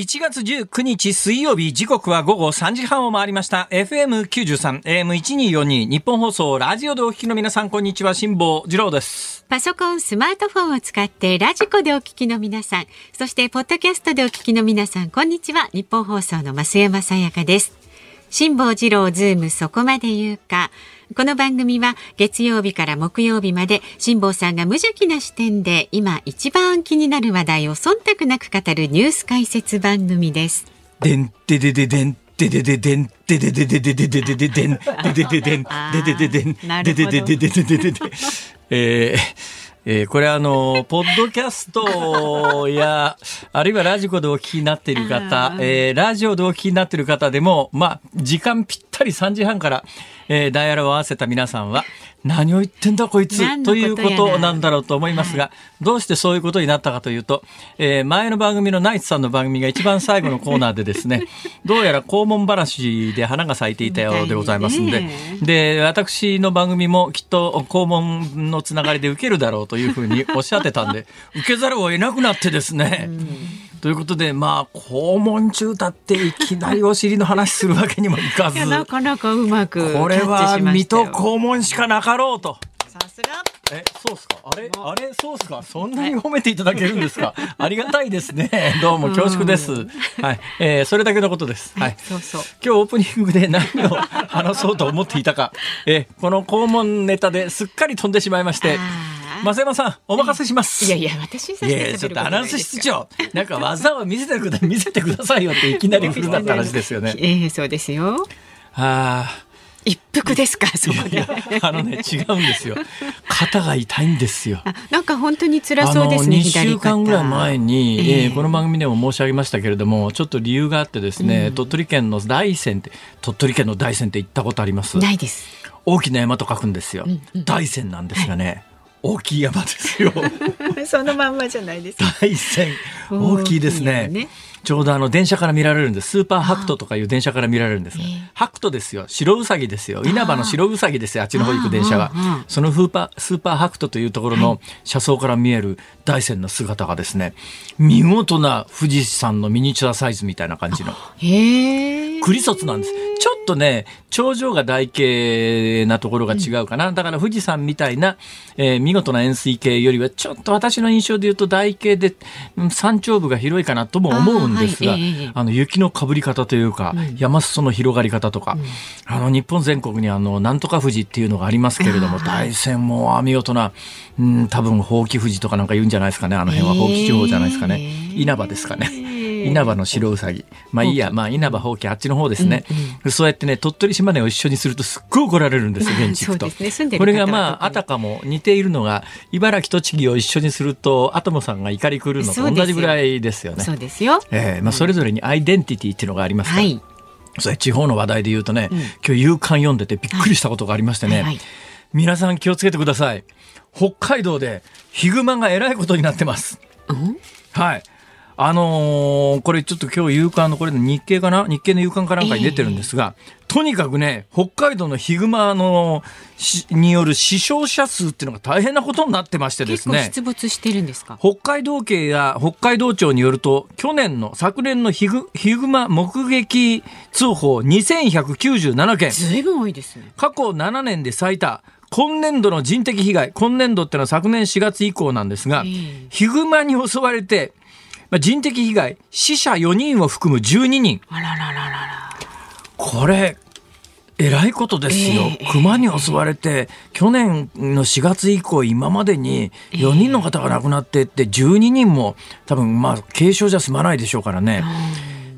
1月19日水曜日時刻は午後3時半を回りました。FM93 AM1242 日本放送ラジオでお聞きの皆さんこんにちは辛坊治郎です。パソコンスマートフォンを使ってラジコでお聞きの皆さんそしてポッドキャストでお聞きの皆さんこんにちは。日本放送の増山さやかです。辛坊治郎ズームそこまで言うか。この番組は月曜日から木曜日まで辛坊さんが無邪気な視点で今一番気になる話題を忖度なく語るニュース解説番組です。でんででででんででででんででででででででででんででででんででででんででででででででええー、これあの、ポッドキャストや、あるいはラジコでお聞きになっている方、えー、ラジオでお聞きになっている方でも、まあ、時間ぴったり3時半から、えー、ダイヤルを合わせた皆さんは、何を言ってんだこいつということなんだろうと思いますが、はい、どうしてそういうことになったかというと、えー、前の番組のナイツさんの番組が一番最後のコーナーでですね、どうやら肛門話で花が咲いていたようでございますんで、で、私の番組もきっと肛門のつながりで受けるだろうというふうにおっしゃってたんで、受けざるを得なくなってですね、ということで、まあ、肛門中だっていきなりお尻の話するわけにもいかず。なかなかうまく。これは水戸肛門しかなかろうと。さすが。え、そうっすか？あれ、あれ、そうっすか？そんなに褒めていただけるんですか？ありがたいですね。どうも恐縮です。はい、えー、それだけのことです。はい。そうそう。今日オープニングで何を話そうと思っていたか。えー、この肛門ネタですっかり飛んでしまいまして。増山さん、お任せします。いやいや、私いやちょっとアナウンス室長、なんか技を見せてくだ見せてくださいよっていきなり来るなって話ですよね。ええー、そうですよ。ああ。一服ですか、そこで。あのね、違うんですよ。肩が痛いんですよ。なんか本当に辛そうですね。2週間ぐらい前に、えー、えー、この番組でも申し上げましたけれども、ちょっと理由があってですね、うん、鳥取県の大山って、鳥取県の大山って行ったことあります？ないです。大きな山と書くんですよ。うんうん、大山なんですがね。はい大きい山ですよ。そのまんまじゃないです大山大きいですね。ねちょうどあの電車から見られるんです。スーパーハクトとかいう電車から見られるんですが、ハクトですよ。白ウサギですよ。稲葉の白ウサギですよ。あっちの方行く電車は。そのフーパースーパーハクトというところの車窓から見える大山の姿がですね、見事な富士山のミニチュアサイズみたいな感じの。クリソツなんです。ちょっとね、頂上が台形なところが違うかな。うん、だから富士山みたいな、えー、見事な円錐形よりは、ちょっと私の印象で言うと台形で、山頂部が広いかなとも思うんですが、あ,はいえー、あの雪のかぶり方というか、うん、山裾の広がり方とか、うん、あの日本全国にあの、なんとか富士っていうのがありますけれども、大山も見事な、うん、多分、ほうき富士とかなんか言うんじゃないですかね。あの辺はほうき地方じゃないですかね。稲葉ですかね。稲葉の白うさぎ。まあいいや、まあ稲葉ほうきあっちの方ですね。うんうん、そうやってね、鳥取島根を一緒にするとすっごい怒られるんですよ、現地行くと。ね、これがまあ、あたかも似ているのが、茨城、栃木を一緒にすると、アトムさんが怒り狂うのと同じぐらいですよね。そうですよ。ええー、まあそれぞれにアイデンティティっていうのがありますから。はい、それ地方の話題で言うとね、うん、今日夕刊読んでてびっくりしたことがありましてね、はいはい、皆さん気をつけてください。北海道でヒグマがえらいことになってます。うん、はい。あのー、これちょっと今日夕刊のこれ日経かな？日経の夕刊かなんかに出てるんですが、えー、とにかくね、北海道のヒグマのによる死傷者数っていうのが大変なことになってましてですね。出没してるんですか？北海道警や北海道庁によると、去年の昨年のヒグヒグマ目撃通報2197件。ずいぶん多いですね。過去7年で最多。今年度の人的被害、今年度ってのは昨年4月以降なんですが、えー、ヒグマに襲われて、まあ、人的被害、死者4人を含む12人。あららららら。これ、えらいことですよ。えー、熊に襲われて、えー、去年の4月以降、今までに4人の方が亡くなってって、12人も多分、まあ、軽症じゃ済まないでしょうからね。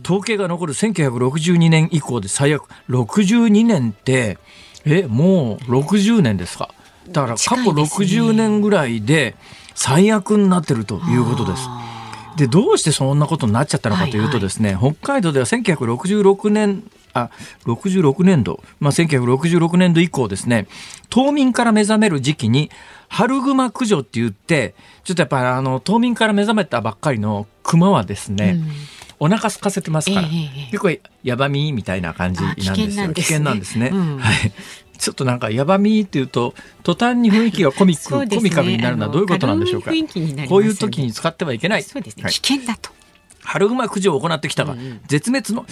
統計が残る1962年以降で最悪。62年って、え、もう60年ですか？だから過去60年ぐらいで最悪になってるということです。でどうしてそんなことになっちゃったのかというとですね、はいはい、北海道では1966年あ66年度、まあ、1966年度以降ですね冬眠から目覚める時期に春熊駆除って言ってちょっとやっぱりあの冬眠から目覚めたばっかりの熊はですね、うん、お腹空かせてますから、えー、結構やばみみたいな感じなんですよ。危険なんですね。うん、はいちょっとなんかやばみっていうと途端に雰囲気がコミック、ね、コミカルになるのはどういうことなんでしょうか。こういう時に使ってはいけない。そうですね。はい、危険だと。春熊駆除を行ってきたが、絶滅の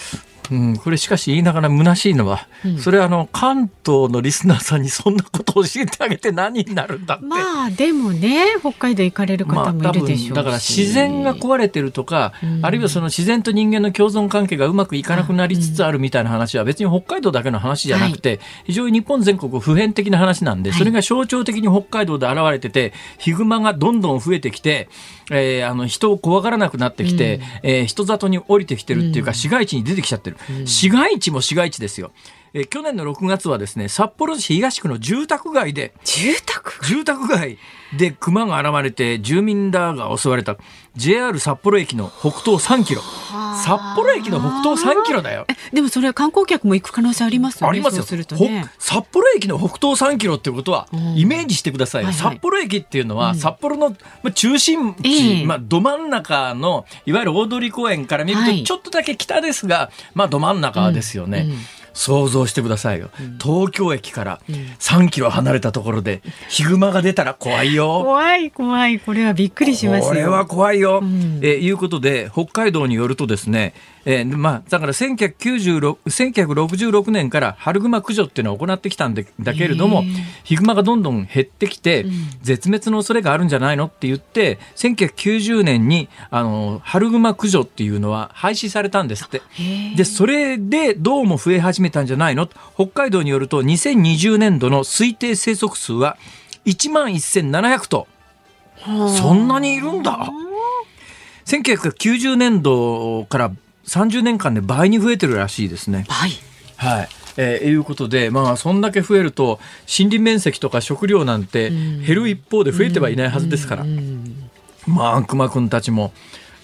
うん、これしかし言いながら虚しいのは、うん、それはあの関東のリスナーさんにそんなことを教えてあげて何になるんだって。まあでもね北海道行かれる方もいるでしょう、まあ、だから自然が壊れてるとか、うん、あるいはその自然と人間の共存関係がうまくいかなくなりつつあるみたいな話は別に北海道だけの話じゃなくて、はい、非常に日本全国普遍的な話なんでそれが象徴的に北海道で現れててヒグマがどんどん増えてきて、えー、あの人を怖がらなくなってきて、うん、えー、人里に降りてきてるっていうか、市街地に出てきちゃってる、市街地も市街地ですよ。え去年の6月はですね札幌市東区の住宅街で住宅住宅街で熊が現れて住民らが襲われた JR 札幌駅の北東3キロ。札幌駅の北東3キロだよ。でもそれは観光客も行く可能性ありますよねありますよ。すると、ね、札幌駅の北東3キロってことはイメージしてください、はいはい、札幌駅っていうのは、札幌の中心地、まあ、ど真ん中のいわゆる大通公園から見るとちょっとだけ北ですが、はい、まあど真ん中ですよね、うんうん想像してくださいよ、うん、東京駅から3キロ離れたところでヒグマが出たら怖いよ。怖い怖い。これはびっくりしますこれは怖いよ、うん、えいうことで北海道によるとですねえーまあ、だから1966年から春熊駆除っていうのを行ってきたんだけれどもヒグマがどんどん減ってきて、絶滅の恐れがあるんじゃないのって言って1990年にあの春熊駆除っていうのは廃止されたんですって。でそれでどうも増え始めたんじゃないの？北海道によると2020年度の推定生息数は1万1700頭。そんなにいるんだ。1990年度から30年間で倍に増えてるらしいですね。倍？はい。えー、いうことで、まあ、そんだけ増えると森林面積とか食料なんて減る一方で増えてはいないはずですから、まあ、熊くんたちも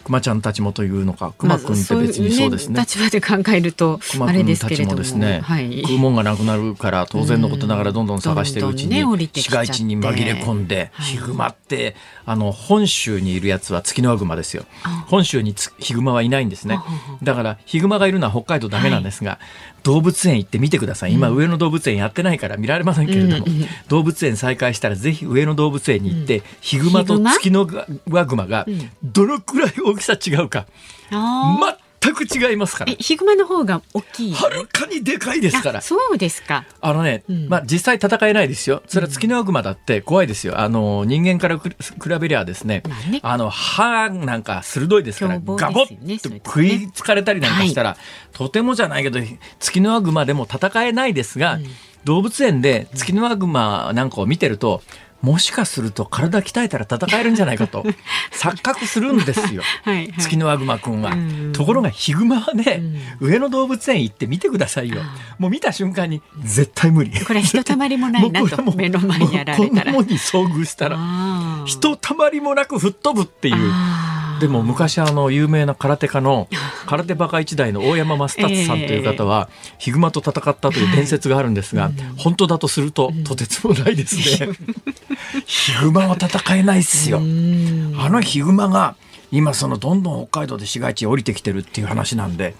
熊ちゃんたちもというのか熊くんって別にそうですね,、立場で考えるとあれですけれどもですね、はい、食うもんがなくなるから当然のことながらどんどん探してるうちに市街地に紛れ込んでヒグマってあの本州にいるやつはツキノワグマですよ。本州にヒグマはいないんですね。だからヒグマがいるのは北海道だけなんですが、動物園行って見てください。今、上野動物園やってないから見られませんけれども、動物園再開したらぜひ上野動物園に行って、ヒグマとツキノワグマがどのくらい大大きさ違うか全く違いますから。ヒグマの方が大きい？はるかにでかいですから。そうですか。あのね、うん、まあ実際戦えないですよ。それは月のワグマだって怖いですよあの人間から比べりゃですねまあね、あの歯なんか鋭いですから、ね、ガボッと食いつかれたりなんかしたら、はい、とてもじゃないけど月のワグマでも戦えないですが、うん、動物園で月のワグマなんかを見てると、もしかすると体鍛えたら戦えるんじゃないかと 錯覚するんですよはい、月のワグマくんは。ところがヒグマはね、上野動物園行って見てくださいよ。もう見た瞬間に絶対無理。これひとたまりもないなと 目の前にやられたら。こんなもに遭遇したらひとたまりもなく吹っ飛ぶっていう。でも昔あの有名な空手家の 空手バカ一代の大山マスタツさんという方は、ヒグマと戦ったという伝説があるんですが、本当だとするととてつもないですね。ヒグマは戦えないっすよ。あのヒグマが今そのどんどん北海道で市街地降りてきてるっていう話なんで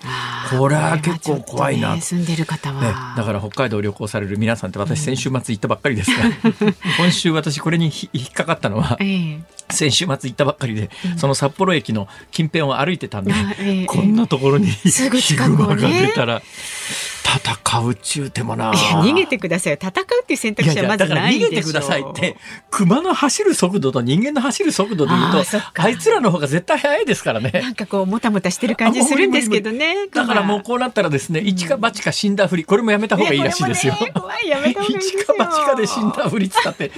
これは結構怖いな、ね、住んでる方は、ね、だから北海道旅行される皆さんって私先週末行ったばっかりですが、うん、今週私これに引っかかったのは、えー、先週末行ったばっかりで、うん、その札幌駅の近辺を歩いてたんで、えー、こんなところにヒグマが出たら。戦うちゅうてもな。逃げてください戦うっていう選択肢はまずない逃げてくださいって熊の走る速度と人間の走る速度でいうとあいつらの方が絶対速いですからね。なんかこうもたもたしてる感じするんですけどねだからもうこうなったらですね、一か八か死んだふりこれもやめた方がいいらしいですよ、ね、怖いやめた方がいい一か八かで死んだふり使って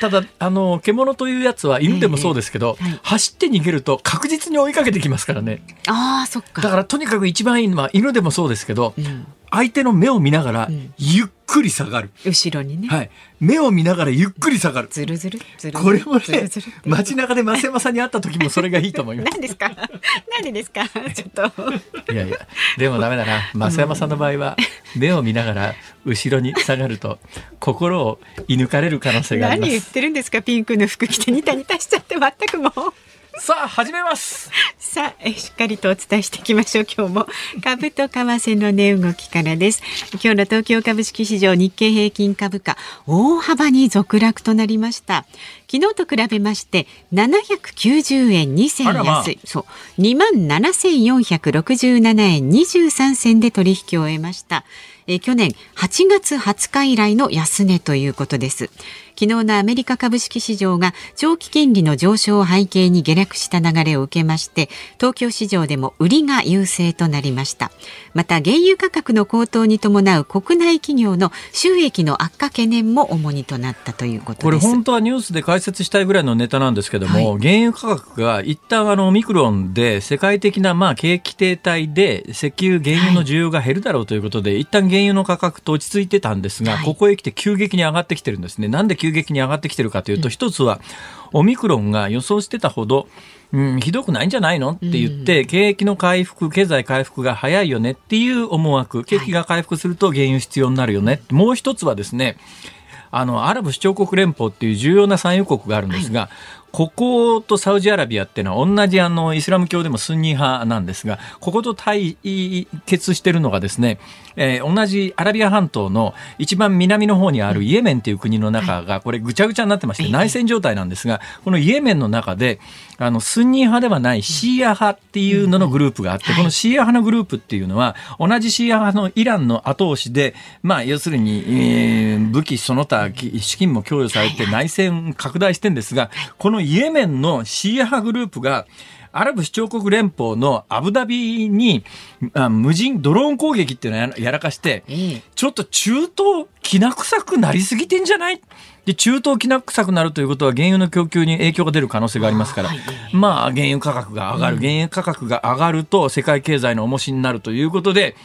ただあの獣というやつは犬でもそうですけど、えーはい、走って逃げると確実に追いかけてきますからね。あそっか。だからとにかく一番いいのは犬でもそうですけど、うん相手の目を見ながらゆっくり下がる、うん、後ろにね、はい、目を見ながらゆっくり下がる。ずるずる。ずるこれもね街中で増山さんに会った時もそれがいいと思います。何ですか？何ですか？ちょっと。いやいやでもダメだな。増山さんの場合は目を見ながら後ろに下がると心を射抜かれる可能性があります。何言ってるんですか？ピンクの服着てニタニタしちゃって全くもうさあ始めます。さあえしっかりとお伝えしていきましょう。今日も 株と為替の値動きからです。今日の東京株式市場日経平均株価大幅に続落となりました。昨日と比べまして790円2銭安い、まあ、そう。2万7467円23銭で取引を終えました。え去年8月20日以来の安値ということです昨日のアメリカ株式市場が長期金利の上昇を背景に下落した流れを受けまして東京市場でも売りが優勢となりました。また原油価格の高騰に伴う国内企業の収益の悪化懸念も主にとなったということこれ本当はニュースで解説したいぐらいのネタなんですけども、はい、原油価格が一旦あのオミクロンで世界的なまあ景気停滞で石油原油の需要が減るだろうということで、はい、一旦原油の価格と落ち着いてたんですが、はい、ここへ来て急激に上がってきてるんですね。なんで急激に上がってきてるかというと、一つはオミクロンが予想してたほど、うん、ひどくないんじゃないの？って言って、景気の回復、経済回復が早いよね？っていう思惑、景気が回復すると原油必要になるよね？もう一つはですね、あの、アラブ首長国連邦っていう重要な産油国があるんですが、こことサウジアラビアっていうのは同じあのイスラム教でもスンニ派なんですが、ここと対決してるのがですね、えー、同じアラビア半島の一番南の方にあるイエメンという国の中が、これぐちゃぐちゃになってまして、内戦状態なんですが、このイエメンの中で、あの、スンニ派ではないシーア派っていうののグループがあって、このシーア派のグループっていうのは、同じシーア派のイランの後押しで、まあ、要するに、えー、武器その他、資金も供与されて内戦拡大してんですが、このイエメンのシーア派グループが、アラブ首長国連邦のアブダビにあ無人ドローン攻撃っていうのをやらかして、ちょっと中東きな臭くなりすぎてんじゃない？で中東きな臭くなるということは原油の供給に影響が出る可能性がありますから、まあ原油価格が上がる、原油価格が上がると世界経済の重しになるということで、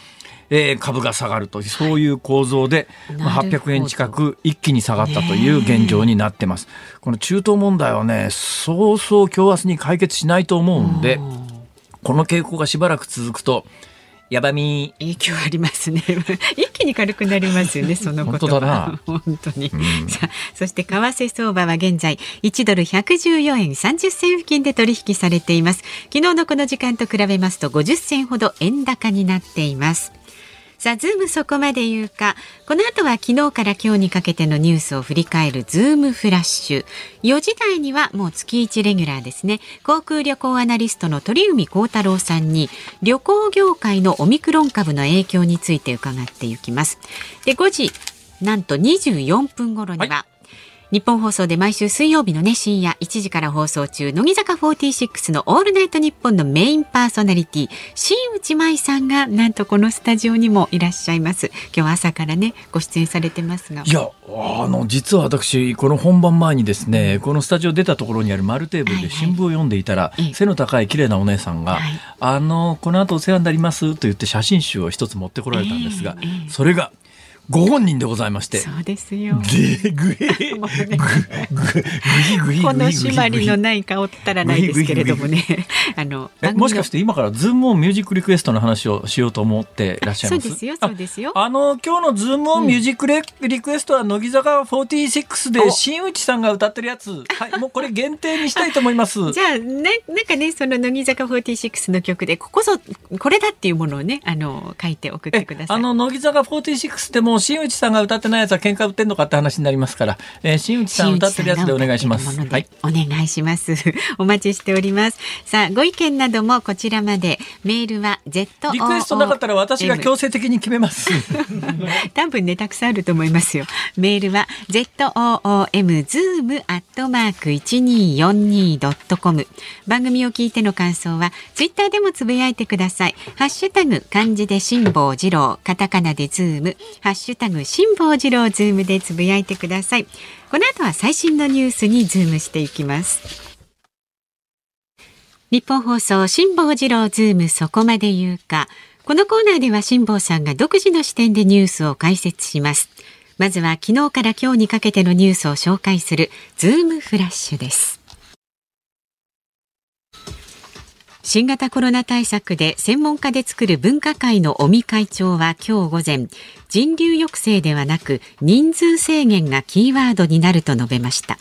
えー、株が下がるとそういう構造で、まあ、800円近く一気に下がったという現状になってます。この中東問題はねそうそう今日明日に解決しないと思うんでこの傾向がしばらく続くとやばみ。影響ありますね。一気に軽くなりますよね そのこと。は 本当に、うん、さそして為替相場は現在1ドル114円30銭付近で取引されています。昨日のこの時間と比べますと50銭ほど円高になっていますさあ、ズームそこまで言うか。この後は昨日から今日にかけてのニュースを振り返るズームフラッシュ。4時台にはもう月1レギュラーですね。航空旅行アナリストの鳥海高太郎さんに旅行業界のオミクロン株の影響について伺っていきます。で、5時、なんと24分頃には、はい日本放送で毎週水曜日のね深夜1時から放送中乃木坂46のオールナイトニッポンのメインパーソナリティ新内舞さんがなんとこのスタジオにもいらっしゃいます。今日朝からねご出演されてますが。いやあの実は私この本番前にですねこのスタジオ出たところにある丸テーブルで新聞を読んでいたら、はいはい、背の高い綺麗なお姉さんが、はい、あのこの後お世話になりますと言って写真集を一つ持ってこられたんですが、えーえー、それが「ご本人でございまして。そうですよ。で、ぐえ、ぐ、ぐぐこの締まりのない顔ったらないですけれどもね。あの、もしかして今からズームオンミュージックリクエストの話をしようと思ってらっしゃいます？そうですよ、そうですよ。あの、今日のズームオンミュージックリクエストは乃木坂46で新内さんが歌ってるやつ。はい、もうこれ限定にしたいと思います。じゃあ、ね、なんかね、その乃木坂46の曲で、ここそ、これだっていうものをね、あの、書いて送ってください。あの、乃木坂46でも新内さんが歌ってないやつは喧嘩売ってんのかって話になりますから、えー、新内さん歌ってるやつでお願いします。はい、お願いします。お待ちしております。さあ、ご意見などもこちらまで、メールは Z リクエストなかったら私が強制的に決めます。多分ね、たくさんあると思いますよ。メールは z o o m zoom アットマーク一二四二ドットコム。番組を聞いての感想はツイッターでもつぶやいてください。ハッシュタグ漢字で辛坊治郎、カタカナでズーム、ハッシュタグ辛坊治郎ズームでつぶやいてください。この後は最新のニュースにズームしていきます。日本放送辛坊治郎ズームそこまで言うか。このコーナーでは辛坊さんが独自の視点でニュースを解説します。まずは昨日から今日にかけてのニュースを紹介するズームフラッシュです。新型コロナ対策で専門家で作る分科会の尾身会長は今日午前人流抑制ではなく人数制限がキーワードになると述べました。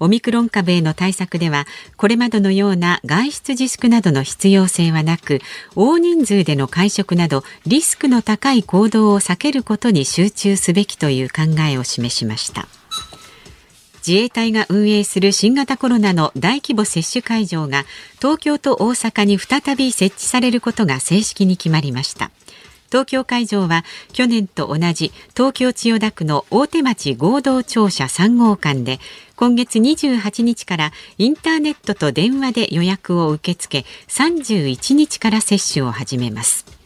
オミクロン株への対策ではこれまでのような外出自粛などの必要性はなく大人数での会食などリスクの高い行動を避けることに集中すべきという考えを示しました。自衛隊が運営する新型コロナの大規模接種会場が東京と大阪に再び設置されることが正式に決まりました。東京会場は去年と同じ東京千代田区の大手町合同庁舎3号館で今月28日からインターネットと電話で予約を受け付け31日から接種を始めます。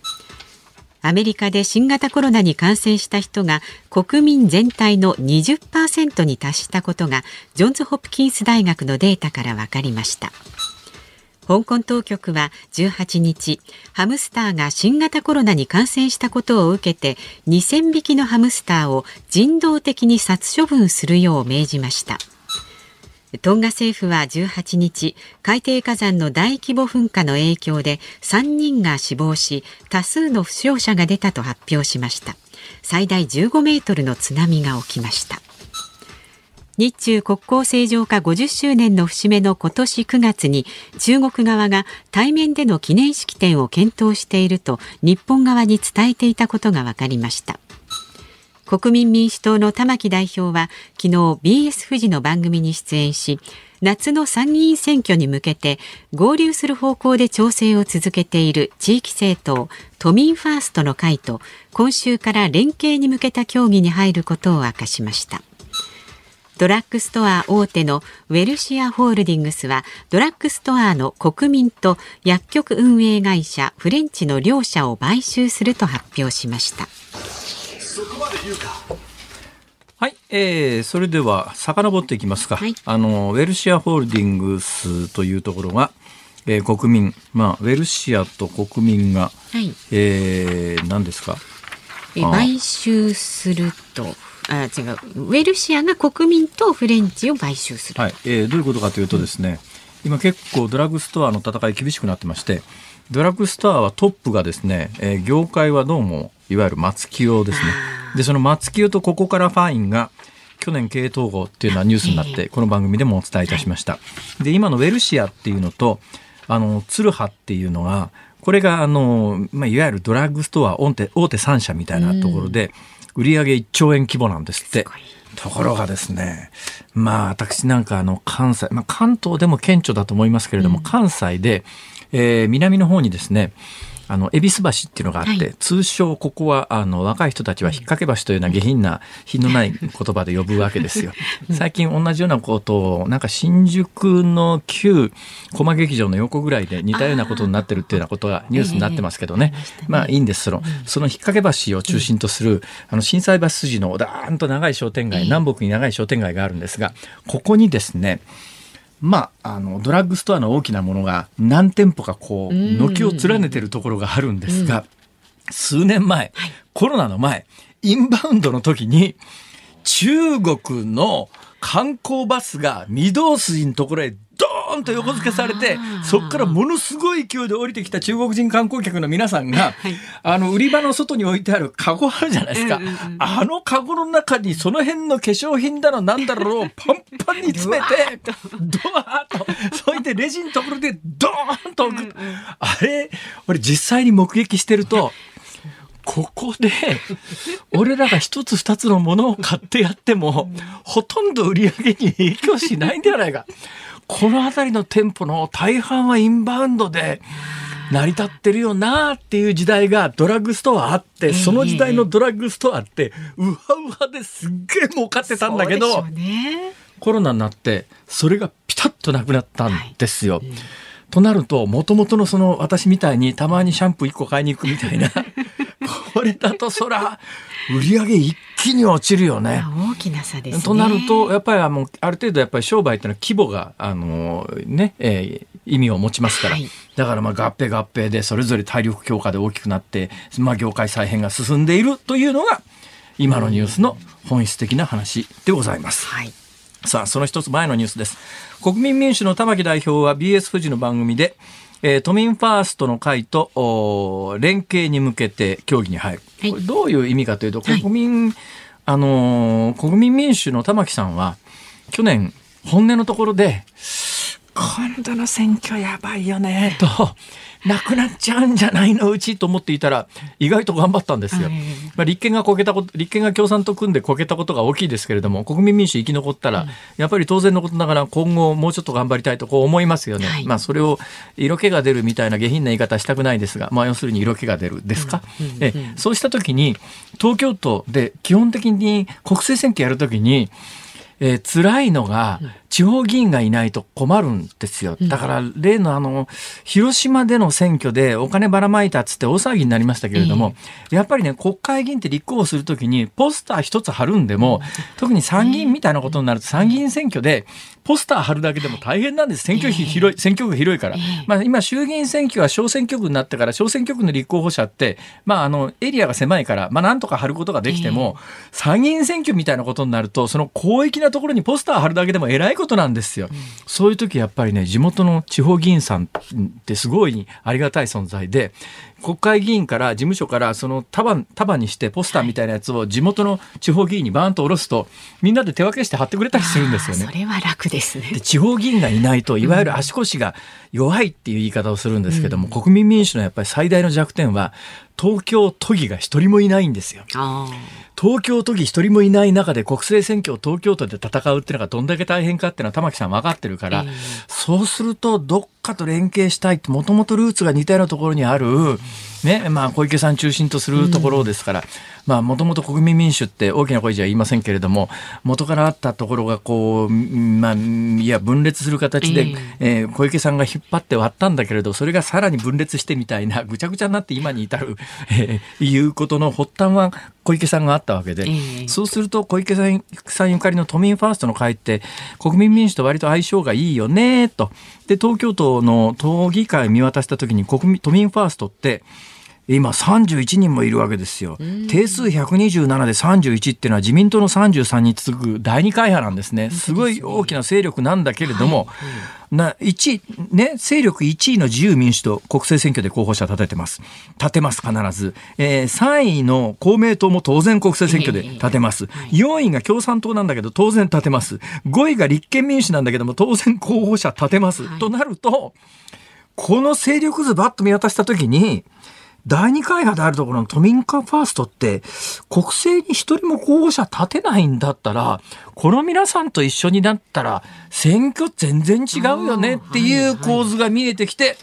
アメリカで新型コロナに感染した人が国民全体の20%に達したことがジョンズ・ホプキンス大学のデータから分かりました。香港当局は18日ハムスターが新型コロナに感染したことを受けて2000匹のハムスターを人道的に殺処分するよう命じました。トンガ政府は18日海底火山の大規模噴火の影響で3人が死亡し多数の負傷者が出たと発表しました。最大15メートルの津波が起きました。日中国交正常化50周年の節目の今年9月に中国側が対面での記念式典を検討していると日本側に伝えていたことが分かりました。国民民主党の玉木代表は昨日 BS 富士の番組に出演し夏の参議院選挙に向けて合流する方向で調整を続けている地域政党都民ファーストの会と今週から連携に向けた協議に入ることを明かしました。ドラッグストア大手のウェルシアホールディングスはドラッグストアの国民と薬局運営会社フレンチの両社を買収すると発表しました。はい、えー、それでは遡っていきますか、はい、あのウェルシアホールディングスというところが、えー、国民、まあ、ウェルシアと国民が、はい、えー、何ですか？買収すると。あ違う。ウェルシアが国民とフレンチを買収する、はい。えー、どういうことかというとですね、うん、今結構ドラッグストアの戦い厳しくなってましてドラッグストアはトップがですね、えー、業界はどうもいわゆる松清ですね。でその松清とここからファインが去年経営統合っていうのはニュースになって、この番組でもお伝えいたしました。で今のウェルシアっていうのとあのツルハっていうのがこれがあの、まあ、いわゆるドラッグストア大手大手3社みたいなところで、売上1兆円規模なんですって。ところがですね、まあ私なんかあの関西、まあ関東でも顕著だと思いますけれども、うん、関西で、えー、南の方にですね、あの、恵比寿橋っていうのがあって、はい、通称ここは、あの、若い人たちは引っ掛け橋というような下品な、品のない言葉で呼ぶわけですよ。最近同じようなことを、なんか新宿の旧駒劇場の横ぐらいで似たようなことになってるっていうようなことがニュースになってますけどね。まあいいんです。その、その引っ掛け橋を中心とする、あの、震災橋筋のだーんと長い商店街、南北に長い商店街があるんですが、ここにですね、まあ、あのドラッグストアの大きなものが何店舗かこう軒を連ねてるところがあるんですが、数年前、はい、コロナの前インバウンドの時に中国の観光バスが御堂筋のところへドーンと横付けされて、そこからものすごい勢いで降りてきた中国人観光客の皆さんが、はい、あの、売り場の外に置いてあるカゴあるじゃないですか。うんうんうん、あのカゴの中にその辺の化粧品だのなんだろう、パンパンに詰めて、ドワーッと、そいでレジのところでドーンと置く。うんうん、あれ、俺実際に目撃してると、ここで、俺らが一つ二つのものを買ってやっても、ほとんど売り上げに影響しないんじゃないか。この辺りの店舗の大半はインバウンドで成り立ってるよなっていう時代がドラッグストアあって、その時代のドラッグストアってうわうわですっげえ儲かってたんだけど、コロナになってそれがピタッとなくなったんですよ。はいうんとなると、もともとのその私みたいにたまにシャンプー1個買いに行くみたいな、これだとそら、売り上げ一気に落ちるよね。大きな差です、ね、となると、やっぱりあのある程度やっぱり商売っていうのは規模が、あのね、えー、意味を持ちますから、はい、だからまあ合併合併でそれぞれ体力強化で大きくなって、まあ業界再編が進んでいるというのが、今のニュースの本質的な話でございます。はいさあ、その一つ前のニュースです。国民民主の玉木代表は BS 富士の番組で、えー、都民ファーストの会と連携に向けて協議に入る。はい、これどういう意味かというと、国民、はい、あのー、国民民主の玉木さんは、去年、本音のところで今度の選挙やばいよね となくなっちゃうんじゃないのうちと思っていたら意外と頑張ったんですよ。まあ、立憲がこけたこと立憲が共産と組んでこけたことが大きいですけれども国民民主生き残ったら、やっぱり当然のことながら今後もうちょっと頑張りたいとこう思いますよね。はい、まあそれを色気が出るみたいな下品な言い方したくないですが、まあ、要するに色気が出るですか？えそうした時に東京都で基本的に国政選挙やるときにえー、辛いのが、地方議員がいないと困るんですよ。だから、例のあの、広島での選挙でお金ばらまいたっつって大騒ぎになりましたけれども、やっぱりね、国会議員って立候補するときに、ポスター一つ貼るんでも、特に参議院みたいなことになると、参議院選挙で、ポスター貼るだけでも大変なんです。選挙費広い、選挙区広いから。まあ今衆議院選挙は小選挙区になってから小選挙区の立候補者って、まああのエリアが狭いから、まあなんとか貼ることができても、参議院選挙みたいなことになると、その広域なところにポスター貼るだけでも偉いことなんですよ。そういう時やっぱりね、地元の地方議員さんってすごいありがたい存在で、国会議員から事務所からその束束にしてポスターみたいなやつを地元の地方議員にバーンと下ろすとみんなで手分けして貼ってくれたりするんですよね。それは楽ですね。で地方議員がいないといわゆる足腰が弱いっていう言い方をするんですけども、うん、国民民主のやっぱり最大の弱点は東京都議が一人もいないんですよ。東京都議一人もいない中で国政選挙を東京都で戦うっていうのがどんだけ大変かっていうのは玉木さん分かってるから、えー、そうするとどっかと連携したいってもともとルーツが似たようなところにある、ねまあ、小池さん中心とするところですから、まあもともと国民民主って大きな声じゃ言いませんけれども元からあったところがこう、まあ、いや分裂する形で、えー、えー、小池さんが引っ張って割ったんだけれどそれがさらに分裂してみたいなぐちゃぐちゃになって今に至る、えー、いうことの発端は小池さんがあったわけで、えー、そうすると小池さんさんゆかりの都民ファーストの会って国民民主と割と相性がいいよねと。で東京都の党議会を見渡した時に国民都民ファーストって今31人もいるわけですよ。定数127で31っていうのは自民党の33に続く第二会派なんですね。すごい大きな勢力なんだけれども、な1ね、勢力1位の自由民主党国政選挙で候補者立ててます。立てます、必ず。えー、3位の公明党も当然国政選挙で立てます。4位が共産党なんだけど当然立てます。5位が立憲民主なんだけども当然候補者立てます。となると、この勢力図ばっと見渡したときに、第二会派であるところの都民ファーストって、国政に一人も候補者立てないんだったら、この皆さんと一緒になったら、選挙全然違うよねっていう構図が見えてきて、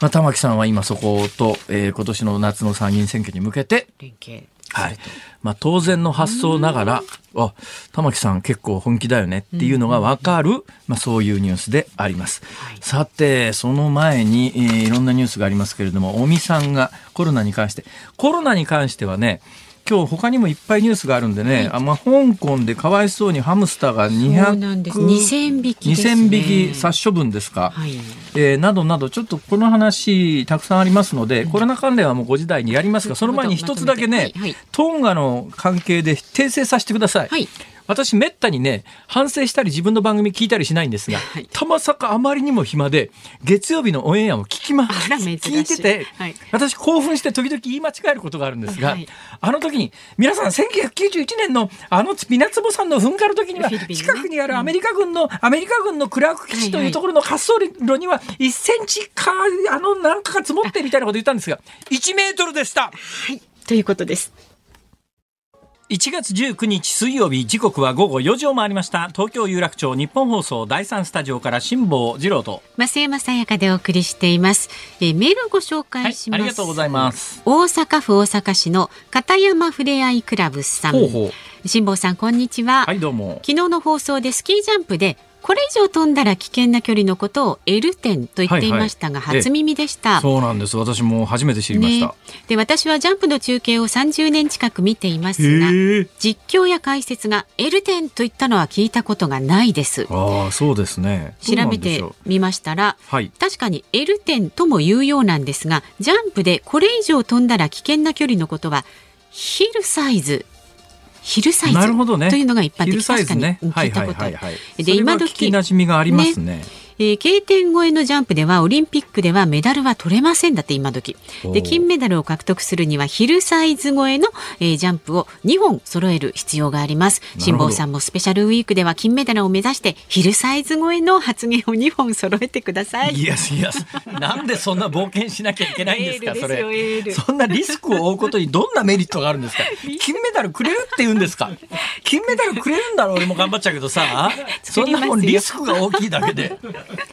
まあ、玉木さんは今そこと、えー、今年の夏の参議院選挙に向けて、連携はい。まあ、当然の発想ながら、あ、玉木さん結構本気だよねっていうのがわかる、まあ、そういうニュースであります。はい、さて、その前に、えー、いろんなニュースがありますけれども、尾身さんがコロナに関して、コロナに関してはね、今日他にもいっぱいニュースがあるんでね、はい、あまあ、香港でかわいそうにハムスターが200 2000匹、ね、2000匹殺処分ですか、はい、えー、などなどちょっとこの話たくさんありますので、コロナ関連はもう5時台にやりますがその前に一つだけね、はい、トンガの関係で訂正させてください。はい私めったにね反省したり自分の番組聞いたりしないんですが、はい、たまさかあまりにも暇で月曜日のオンエアも聞きま聞いてて、はい、私興奮して時々言い間違えることがあるんですが、はい、あの時に皆さん1991年のあの港坪さんの噴火の時には近くにあるアメリカ軍の、アメリカ軍のクラーク基地というところの滑走路には1センチかあの何かが積もってみたいなこと言ったんですが1メートルでした。はい。ということです。1月19日水曜日時刻は午後4時を回りました。東京有楽町日本放送第三スタジオから辛坊治郎と。増山さやかでお送りしています。えメールご紹介します、はい、ありがとうございます。大阪府大阪市の片山ふれあいクラブさん。辛坊さんこんにちは。はいどうも。昨日の放送でスキージャンプでこれ以上飛んだら危険な距離のことを L 点と言っていましたが、はいはい、初耳でした、そうなんです。私も初めて知りました、ね、で私はジャンプの中継を30年近く見ていますが実況や解説が L 点といったのは聞いたことがないです。ああそうですね。調べてみましたら、はい、確かに L 点とも言うようなんですがジャンプでこれ以上飛んだら危険な距離のことはヒルサイズヒルサイズというのが一般的、確かに聞いたこと、はいはいはいはい、で今時馴染みがありますね。ねえー、K 点超えのジャンプではオリンピックではメダルは取れませんだって今時。で金メダルを獲得するにはヒルサイズ超えの、えー、ジャンプを2本揃える必要があります。辛坊さんもスペシャルウィークでは金メダルを目指してヒルサイズ超えの発言を2本揃えてください。いやいやなんでそんな冒険しなきゃいけないんですかそれ。そんなリスクを負うことにどんなメリットがあるんですか？金メダルくれるって言うんですか？金メダルくれるんだろう俺も頑張っちゃうけどさ。そんなもんリスクが大きいだけで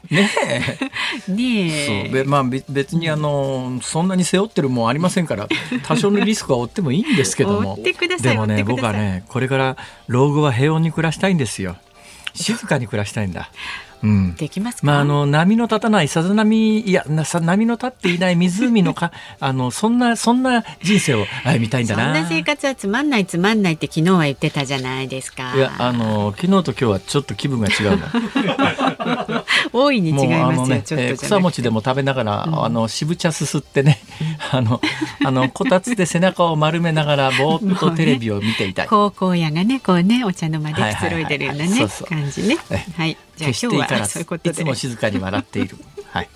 ねえ。ねえ。まあ別にあのそんなに背負ってるもんありませんから多少のリスクは負ってもいいんですけども。でもね僕はねこれから老後は平穏に暮らしたいんですよ。静かに暮らしたいんだ。うん、できますまあ、あの波の立たないさざ波いや波の立っていない湖のか あのそんなそんな人生を歩みたいんだな。そんな生活はつまんないつまんないって昨日は言ってたじゃないですか。いやあの昨日と今日はちょっと気分が違うの。大いに違いますね、えー、草餅でも食べながら、うん、あの渋茶すすってねあのあのこたつで背中を丸めながらぼーっとテレビを見ていたい、ね、高校屋がねこうねお茶の間でくつろいでるようなね感じね。はい決していからずいつも静かに笑っている。はい、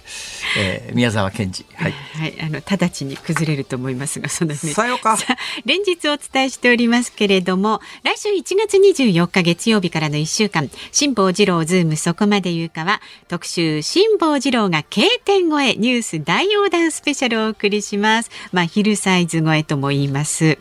えー、宮沢賢治、はい、はい、あの直ちに崩れると思いますが、そのね。さよか。連日お伝えしておりますけれども、来週1月24日月曜日からの1週間、辛坊治郎ズームそこまで言うかは特集辛坊治郎が K 点超えニュース大横断スペシャルをお送りします。まあヒルサイズ超えとも言います。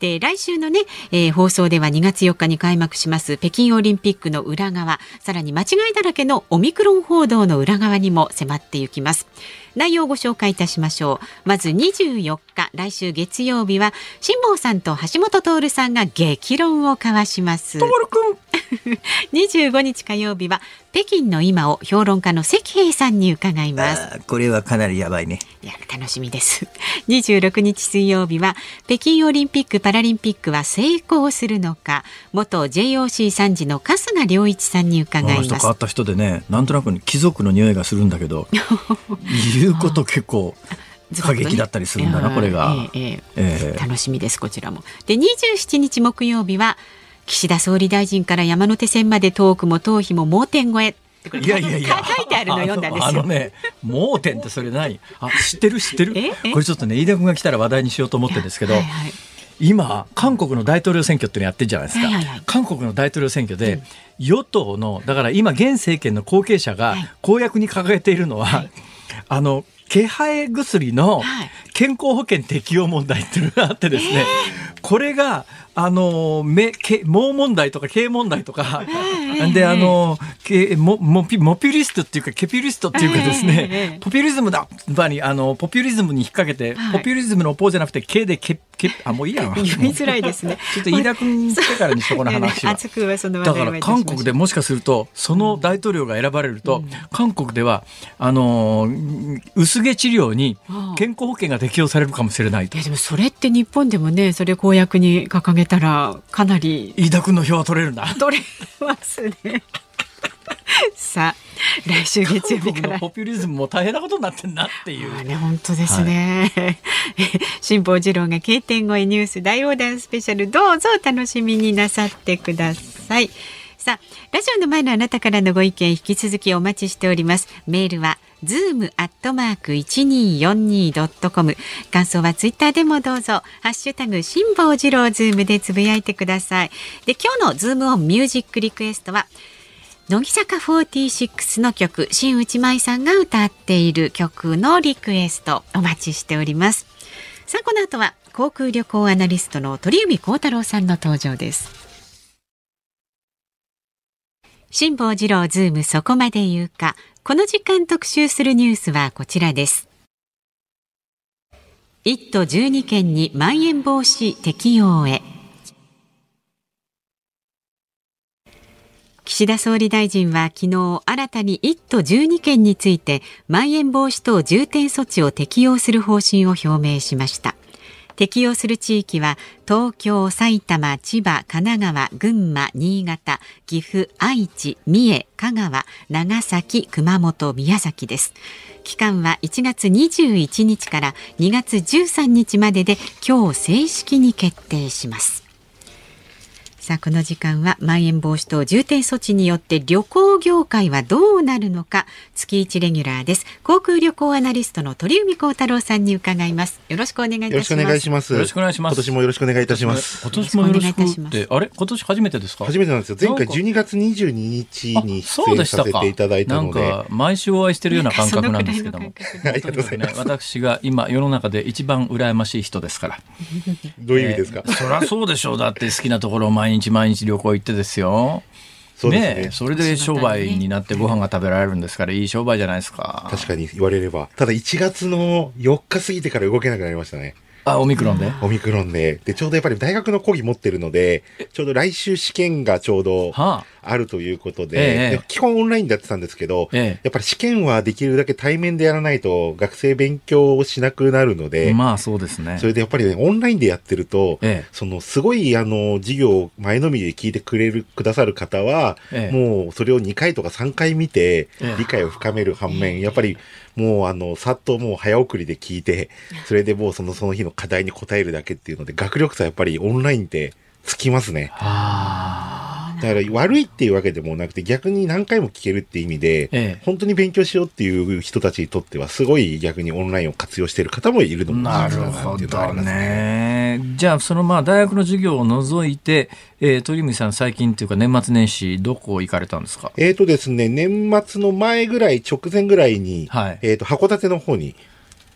で来週のね、えー、放送では2月4日に開幕します北京オリンピックの裏側、さらに間違いだらけのオミクロン報道の裏側にも迫っていきます。内容をご紹介いたしましょう。まず24日、来週月曜日は、辛坊さんと橋本徹さんが激論を交わします。徹君。25日火曜日は北京の今を評論家の関平さんに伺います。これはかなりやばいね。いや楽しみです。26日水曜日は北京オリンピック・パラリンピックは成功するのか元 JOC 参事の春日良一さんに伺います。変わった人でねなんとなく貴族の匂いがするんだけど 言うこと結構過激だったりするんだな、これが、えーえー、楽しみですこちらも。で27日木曜日は岸田総理大臣から山手線まで遠くも遠避も盲点越え。いやいやいや。書いてあるの読んだんですよ。あのね、盲点ってそれない。あ、知ってる？知ってる？これちょっとね、飯田君が来たら話題にしようと思ってるんですけど。はいはい、今韓国の大統領選挙っていうのやってるじゃないですか、はいはいはい、韓国の大統領選挙で、与党のだから今現政権の後継者が公約に掲げているのは、はい、あの気配薬の健康保険適用問題っていうのがあってですね、これがあの目け盲問題とか経問題とか、であのけモモピモピュリストっていうかケピュリストっていうかですね、ポピュリズムだ場にあのポピュリズムに引っ掛けて、ポピュリズムのポーじゃなくてケでケケあもういいや読みづらいですね。ちょっと飯田君来てからにしとこの話はだから韓国でもしかするとその大統領が選ばれると、韓国ではあの薄毛治療に健康保険が適用されるかもしれないいやでもそれって日本でもねそれ公約に掲げたらかなり。飯田君の票は取れるんだ取れますね さあ来週月曜日からポピュリズムも大変なことになってんなっていう。ね本当ですね。はい、辛坊治郎が点超えニュース大横断スペシャルどうぞ楽しみになさってください。さあラジオの前のあなたからのご意見引き続きお待ちしております。メールはズームアットマーク一二四二ドットコム。感想はツイッターでもどうぞ。ハッシュタグ辛坊治郎ズームでつぶやいてください。で今日のズームオンミュージックリクエストは乃木坂46の曲新内眞衣さんが歌っている曲のリクエストお待ちしております。さあこの後は航空旅行アナリストの鳥海高太郎さんの登場です。辛坊治郎ズームそこまで言うか。この時間特集するニュースはこちらです。一都12県にまん延防止適用へ。岸田総理大臣は昨日新たに1都12県についてまん延防止等重点措置を適用する方針を表明しました。適用する地域は東京、埼玉、千葉、神奈川、群馬、新潟、岐阜、愛知、三重、香川、長崎、熊本、宮崎です。期間は1月21日から2月13日までで今日正式に決定します。さあこの時間はまん延防止等重点措置によって旅行業界はどうなるのか月一レギュラーです。航空旅行アナリストの鳥海高太郎さんに伺います。よろしくお願いいたします。よろしくお願いします。よろしくお願いします。今年もよろしくお願いいたします。今年もよろしくってあれ？今年初めてですか？初めてなんですよ。前回12月22日に出演させていただいたので。なんか毎週お会いしてるような感覚なんですけども。ありがとうございます、私が今世の中で一番羨ましい人ですから。どういう意味ですか、えー、そりゃそうでしょう。だって好きなところを毎日毎日旅行行ってですよ。そね、ね、それで商売になってご飯が食べられるんですから、いい商売じゃないですか。確かに言われれば。ただ1月の4日過ぎてから動けなくなりましたね。あ、オミクロンで？オミクロンで。で、ちょうどやっぱり大学の講義持ってるので、ちょうど来週試験がちょうどあ。るということで、はあで基本オンラインでやってたんですけど、ええ、やっぱり試験はできるだけ対面でやらないと学生勉強をしなくなるので、まあそうですね。それでやっぱりね、オンラインでやってると、え、そのすごいあの、授業を前のみで聞いてくれる、くださる方は、もうそれを2回とか3回見て理解を深める反面、やっぱりもうあの、さっともう早送りで聞いて、それでもうそのその日の課題に答えるだけっていうので、学力差やっぱりオンラインってつきますね。だから悪いっていうわけでもなくて逆に何回も聞けるっていう意味で、ええ、本当に勉強しようっていう人たちにとってはすごい逆にオンラインを活用している方もいるのもなるほどね。じゃあそのまあ大学の授業を除いて、えー、鳥海さん最近っていうか年末年始どこ行かれたんですか？えっ、ー、とですね、年末の前ぐらい、直前ぐらいに、はい、えっ、ー、と、函館の方に。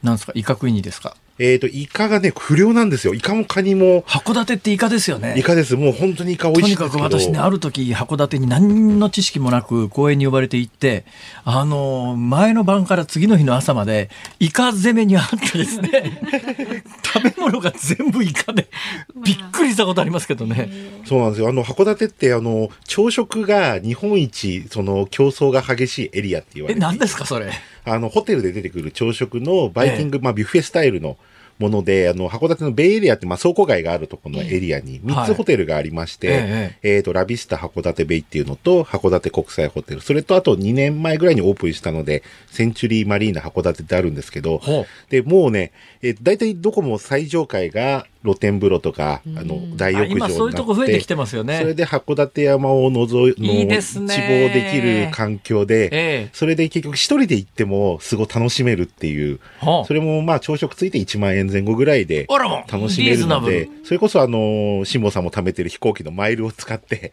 なんですか？威嚇ウニですか？えっ、ー、と、イカがね、不良なんですよ。イカもカニも。函館ってイカですよね。イカです。もう本当にイカ美味しいとにかく私ね、ある時、函館に何の知識もなく公園に呼ばれて行って、あの、前の晩から次の日の朝まで、イカ攻めにあってですね、食べ物が全部イカで、びっくりしたことありますけどね。そうなんですよ。あの、函館って、あの、朝食が日本一、その、競争が激しいエリアって言われてえ、何ですか、それ？あの、ホテルで出てくる朝食のバイキング、ええ、まあ、ビュッフェスタイルの、もので、あの、函館のベイエリアって、まあ、倉庫街があるところのエリアに3つホテルがありまして、はい、えっ、ー、と、ラビスタ函館ベイっていうのと、函館国際ホテル、それとあと2年前ぐらいにオープンしたので、センチュリーマリーナ函館ってあるんですけど、で、もうね、えー、大体どこも最上階が露天風呂とか、あの、大浴場になって、そういうとこ増えてきてますよね。それで函館山を覗い、いいですね。一望できる環境で、ええ、それで結局一人で行ってもすごい楽しめるっていう、それもまあ朝食ついて1万円前後ぐらいで楽しめるので、それこそあの、辛坊さんも貯めてる飛行機のマイルを使って、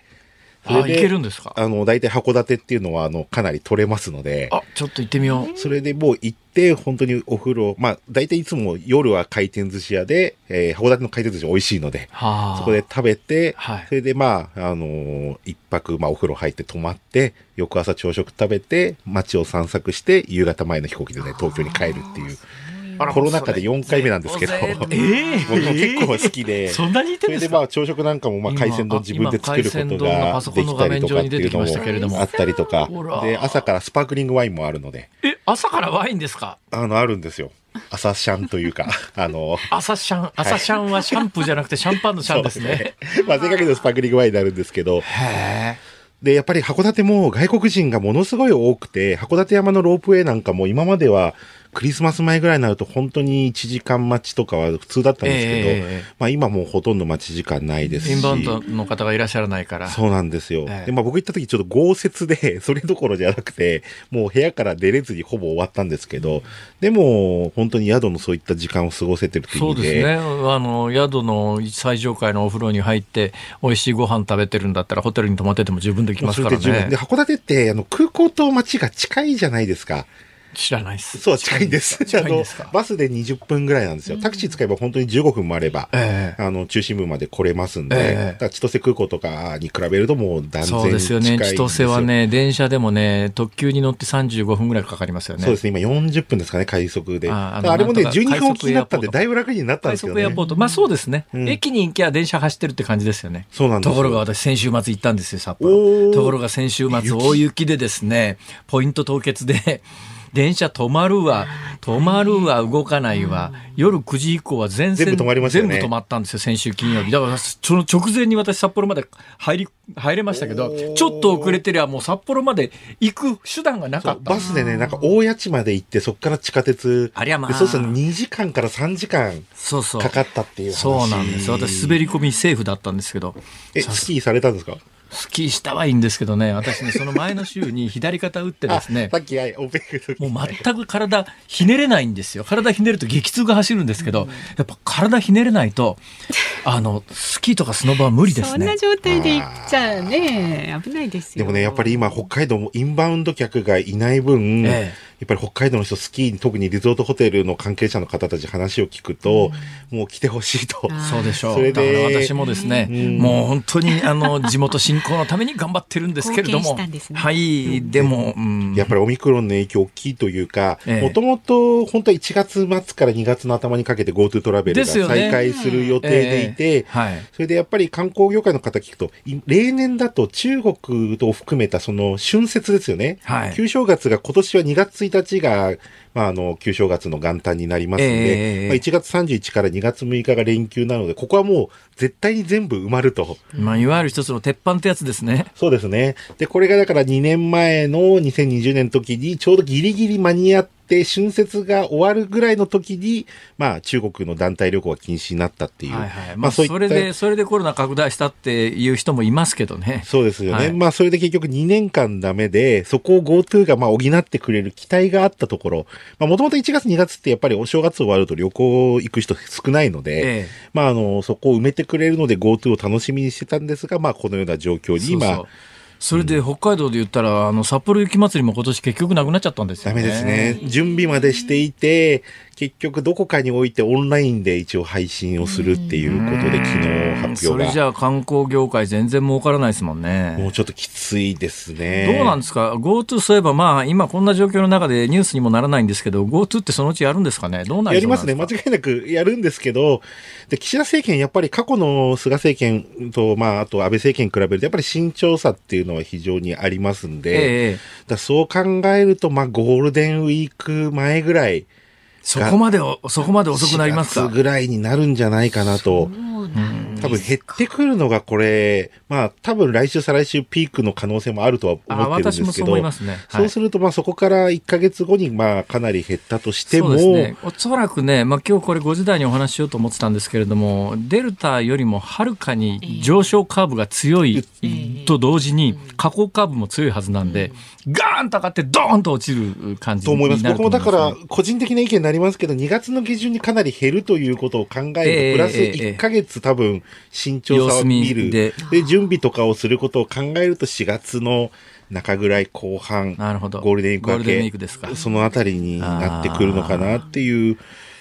それで、行けるんですか？あの、大体函館っていうのは、あの、かなり取れますので。あ、ちょっと行ってみよう。それでもう行って、本当にお風呂、まあ、大体いつも夜は回転寿司屋で、えー、函館の回転寿司美味しいので、はあ、そこで食べて、はい、それでまあ、あのー、一泊、まあ、お風呂入って泊まって、翌朝朝食食べて、街を散策して、夕方前の飛行機でね、東京に帰るっていう。コロナ禍で4回目なんですけど、えー、僕も結構好きで、そんなにそれでまあ朝食なんかもまあ海鮮丼自分で作ることができたりとかっていうのも。あったりとか、で、朝からスパークリングワインもあるので。え、朝からワインですか？あの、あるんですよ。朝シャンというか、あの、朝シャン、朝シャンはシャンプーじゃなくてシャンパンのシャンですね。ね。まあ、せっかくのスパークリングワインになるんですけど、で、やっぱり函館も外国人がものすごい多くて、函館山のロープウェイなんかも今まではクリスマス前ぐらいになると本当に1時間待ちとかは普通だったんですけど、えー、まあ今もうほとんど待ち時間ないですし。インバウンドの方がいらっしゃらないから。そうなんですよ。えー、で、まあ僕行った時ちょっと豪雪で、それどころじゃなくて、もう部屋から出れずにほぼ終わったんですけど、でも本当に宿のそういった時間を過ごせてるという意味で。そうですね。あの、宿の最上階のお風呂に入って、美味しいご飯食べてるんだったらホテルに泊まってても十分できますからね。で、函館ってあの空港と街が近いじゃないですか。知らないです。そう、近いんです。近いんですか？バスで20分ぐらいなんですよ。タクシー使えば本当に15分もあれば、えー、あの、中心部まで来れますんで、えー、千歳空港とかに比べるともう断然近いそうですよね。千歳はね、電車でもね、特急に乗って35分ぐらいかかりますよね。そうですね。今40分ですかね、快速で。ああれもね、12分きになったんで、だいぶ楽になったんですよね。快速エアポート。まあそうですね。うん、駅に行きゃ電車走ってるって感じですよね。そうなんですところが私、先週末行ったんですよ、札幌。ところが先週末、大雪でですね、ポイント凍結で、電車止まるわ、止まるわ、動かないわ、夜9時以降は全線全部止まりましたよね全部止まったんですよ、先週金曜日。だから、その直前に私札幌まで入り、入れましたけど、ちょっと遅れてりゃもう札幌まで行く手段がなかった。バスでね、なんか大谷地まで行って、そこから地下鉄。ありゃまあでそうすると2時間から3時間そうそう。かかったっていう話。そうなんです。私、滑り込みセーフだったんですけど。え、スキーされたんですか？スキーしたはいいんですけどね、私ね、その前の週に左肩打ってですね。あ、さっき、はい、オペもう全く体ひねれないんですよ。体ひねると激痛が走るんですけど、やっぱ体ひねれないと、あの、スキーとかスノボは無理ですね。そんな状態で行っちゃね、危ないですよ。でもね、やっぱり今、北海道もインバウンド客がいない分、ええやっぱり北海道の人、スキーに、特にリゾートホテルの関係者の方たち話を聞くと、もう来てほしいと。そうでしょう。それでだから私もですね、うん。もう本当にあの地元振興のために頑張ってるんですけれども、貢献したんですね。はい、でも、うん。やっぱりオミクロンの影響大きいというかええ、もともと本当は1月末から2月の頭にかけて GoTo トラベルが再開する予定でいて、ええはい。それでやっぱり観光業界の方聞くと、い例年だと中国と含めたその春節ですよね。はい。旧正月が今年は2月1日が、まあ、あの、旧正月の元旦になりますので、ええまあ、1月31から2月6日が連休なので、ここはもう絶対に全部埋まると。まあ、いわゆる一つの鉄板ってやつですね。そうですね。で、これがだから2年前の2020年の時にちょうどギリギリ間に合って、春節が終わるぐらいの時に、まあ中国の団体旅行が禁止になったっていう。はいはい。まあ、そいったれで、それでコロナ拡大したっていう人もいますけどね。そうですよね。はいまあそれで結局2年間ダメで、そこを GoTo がまあ補ってくれる期待があったところ、まあもともと1月2月ってやっぱりお正月終わると旅行行く人少ないので、ええまああの、そこを埋めてくれるので GoTo を楽しみにしてたんですが、まあこのような状況に今、そうそうそれで北海道で言ったら、あの札幌雪まつりも今年結局なくなっちゃったんですよね。ダメですね。準備までしていて、結局どこかに置いてオンラインで一応配信をするっていうことで昨日発そ表が。れじゃあ観光業界全然儲からないですもんもね。うちょっときついですね。どうなんですか ?GoTo そういえばまあ今こんな状況の中でニュースにもならないんですけど、GoTo ってそのうちやるんですかね？どうなりやりますね。そうなんですか？間違いなくやるんですけど、で、岸田政権、やっぱり過去の菅政権と、まあ、あと安倍政権に比べると、やっぱり慎重さっていうのは非常にありますんで、ええだそう考えると、まあ、ゴールデンウィーク前ぐらい、そこまでお、そこまで遅くなります4か月ぐらいになるんじゃないかなと。多分減ってくるのがこれ、まあ多分来週再来週ピークの可能性もあるとはあ思ってるん私もそうですけど、思いますね。はいそうするとまあそこから1ヶ月後にまあかなり減ったとしても、そうですね、おそらくね、まあ今日これ5時台にお話ししようと思ってたんですけれども、デルタよりもはるかに上昇カーブが強いと同時に、下降カーブも強いはずなんで、ガーンと上がってドーンと落ちる感じと思います。になる僕もだと思います、から個人的な意見になりますけど、2月の下旬にかなり減るということを考えると、ええプラスええ1ヶ月多分慎重さを見る。でで、準備とかをすることを考えると4月の中ぐらい後半、なるほど。ゴールデンウィーク明けそのあたりになってくるのかなっていう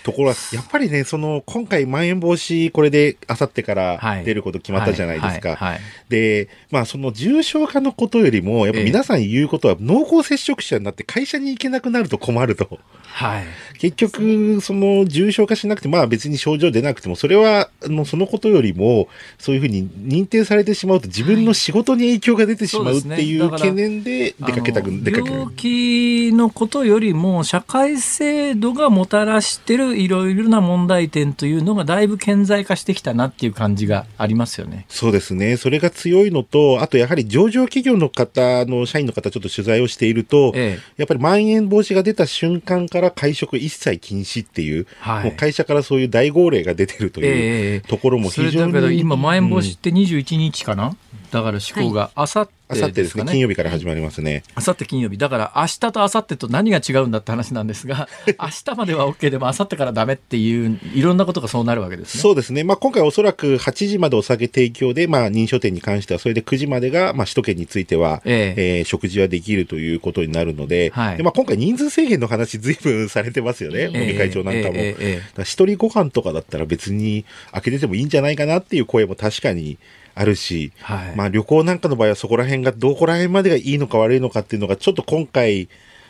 ところは、やっぱりね、その、今回まん延防止、これであさってからはい出ること決まったじゃないですか。はいはいはいで、まあその重症化のことよりも、やっぱ皆さん言うことは、濃厚接触者になって会社に行けなくなると困ると。はい。結局、その重症化しなくて、まあ別に症状出なくても、それは、あの、そのことよりも、そういうふうに認定されてしまうと、自分の仕事に影響が出てしまうっていう懸念で出かけたく、出かける病。気のことよりも社会制度がもたらしてるいろいろな問題点というのがだいぶ顕在化してきたなっていう感じがありますよね。そうですね。それが強いのと、あとやはり上場企業の方の社員の方ちょっと取材をしていると、ええやっぱりまん延防止が出た瞬間から会食一切禁止っていう、はいもう会社からそういう大号令が出てるとえいうえところも非常に。だけど今まん延防止うんって21日かな、だから施行があさってあさってですね、金曜日から始まりますね。あさって金曜日。だから明日とあさってと何が違うんだって話なんですが、明日までは OK でもあさってからダメっていう、いろんなことがそうなるわけですね。そうですね。まあ、今回おそらく8時までお酒提供で、まあ、認証店に関しては、それで9時までが、まあ、首都圏については、えええー食事はできるということになるので、はいでまあ、今回人数制限の話随分されてますよね、ええ尾身会長なんかも。ええええええだから一人ご飯とかだったら別に開けててもいいんじゃないかなっていう声も確かにあるし、はいまあ旅行なんかの場合はそこら辺がどこら辺までがいいのか悪いのかっていうのがちょっと今回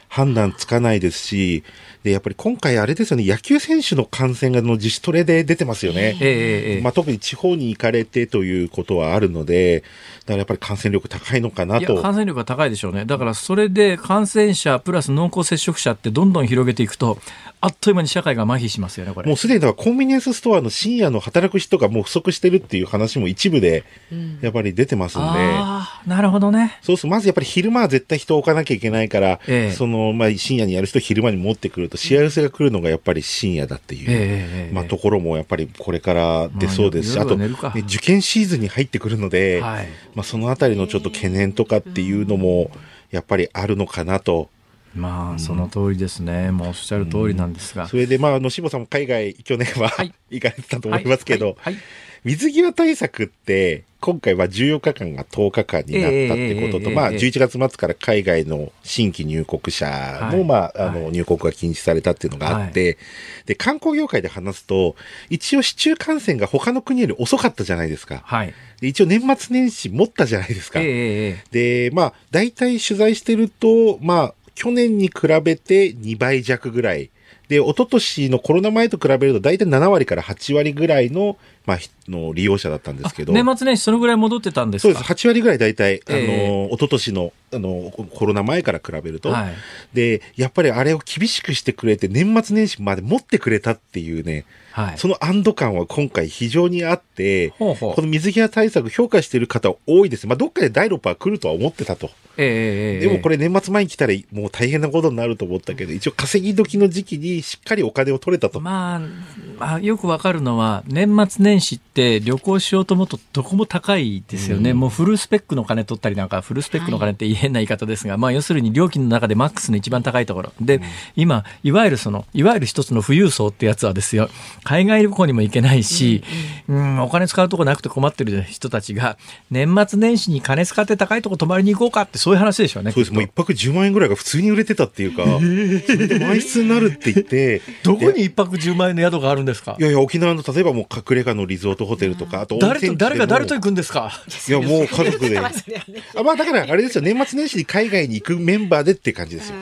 判断つかないですし、で、やっぱり今回あれですよね、野球選手の感染がの自主トレで出てますよね。えー、まあ、特に地方に行かれてということはあるので、だからやっぱり感染力高いのかなと。感染力が高いでしょうね。だからそれで感染者プラス濃厚接触者ってどんどん広げていくと、あっという間に社会が麻痺しますよね、これ。もうすでにだからコンビニエンスストアの深夜の働く人がもう不足してるっていう話も一部で、やっぱり出てますんで。うん、あなるほどね。そうすまずやっぱり昼間は絶対人を置かなきゃいけないから、ええ、その、まあ、深夜にやる人昼間に持ってくると、幸せが来るのがやっぱり深夜だっていう、え、まあ、ところもやっぱりこれから出そうですし、あと、ね、受験シーズンに入ってくるので、はい、まあ、そのあたりのちょっと懸念とかっていうのも、やっぱりあるのかなと。まあ、その通りですね、うん、もうおっしゃる通りなんですが。それで、まあ、あの、さんも海外、去年は、はい、行かれてたと思いますけど、はい。はい、水際対策って、今回は14日間が10日間になったってことと、えー、まあ、11月末から海外の新規入国者も、まあ、あの、入国が禁止されたっていうのがあって、で、観光業界で話すと、一応市中感染が他の国より遅かったじゃないですか。はい。一応年末年始持ったじゃないですか。えー、で、まあ、大体取材してると、まあ、去年に比べて2倍弱ぐらい。で、一昨年のコロナ前と比べると大体7割から8割ぐらいのまあ、の利用者だったんですけど。年末年始そのぐらい戻ってたんですか？そうです。8割ぐらい大体、あの、一昨年の、あの、コロナ前から比べると、はい、で、やっぱりあれを厳しくしてくれて、年末年始まで持ってくれたっていうね、はい、その安堵感は今回非常にあって、この水際対策評価している方多いです。まあ、どっかで第6波来るとは思ってたと。えー、でもこれ年末前に来たらもう大変なことになると思ったけど、一応稼ぎ時の時期にしっかりお金を取れたと。まあ、まあ、よくわかるのは、年末年始って旅行しようと思うとどこも高いですよね。うん、もうフルスペックの金取ったりなんか、フルスペックの金って変な言い方ですが、はい、まあ要するに料金の中でマックスの一番高いところ。で、うん、今、いわゆるその、いわゆる一つの富裕層ってやつはですよ、海外旅行にも行けないし、うん、うん、お金使うとこなくて困ってる人たちが、年末年始に金使って高いとこ泊まりに行こうかってそういう話でしょうね。そうです。もう一泊10万円ぐらいが普通に売れてたっていうか、えー、それで満室になるって言って、どこに一泊10万円の宿があるんですか？いやいや、沖縄の例えばもう隠れ家のリゾートホテルとか、あと誰と、誰が誰と行くんですか？いや、もう家族で。あまあだから、あれですよ、年末年始に海外に行くメンバーでって感じですよ。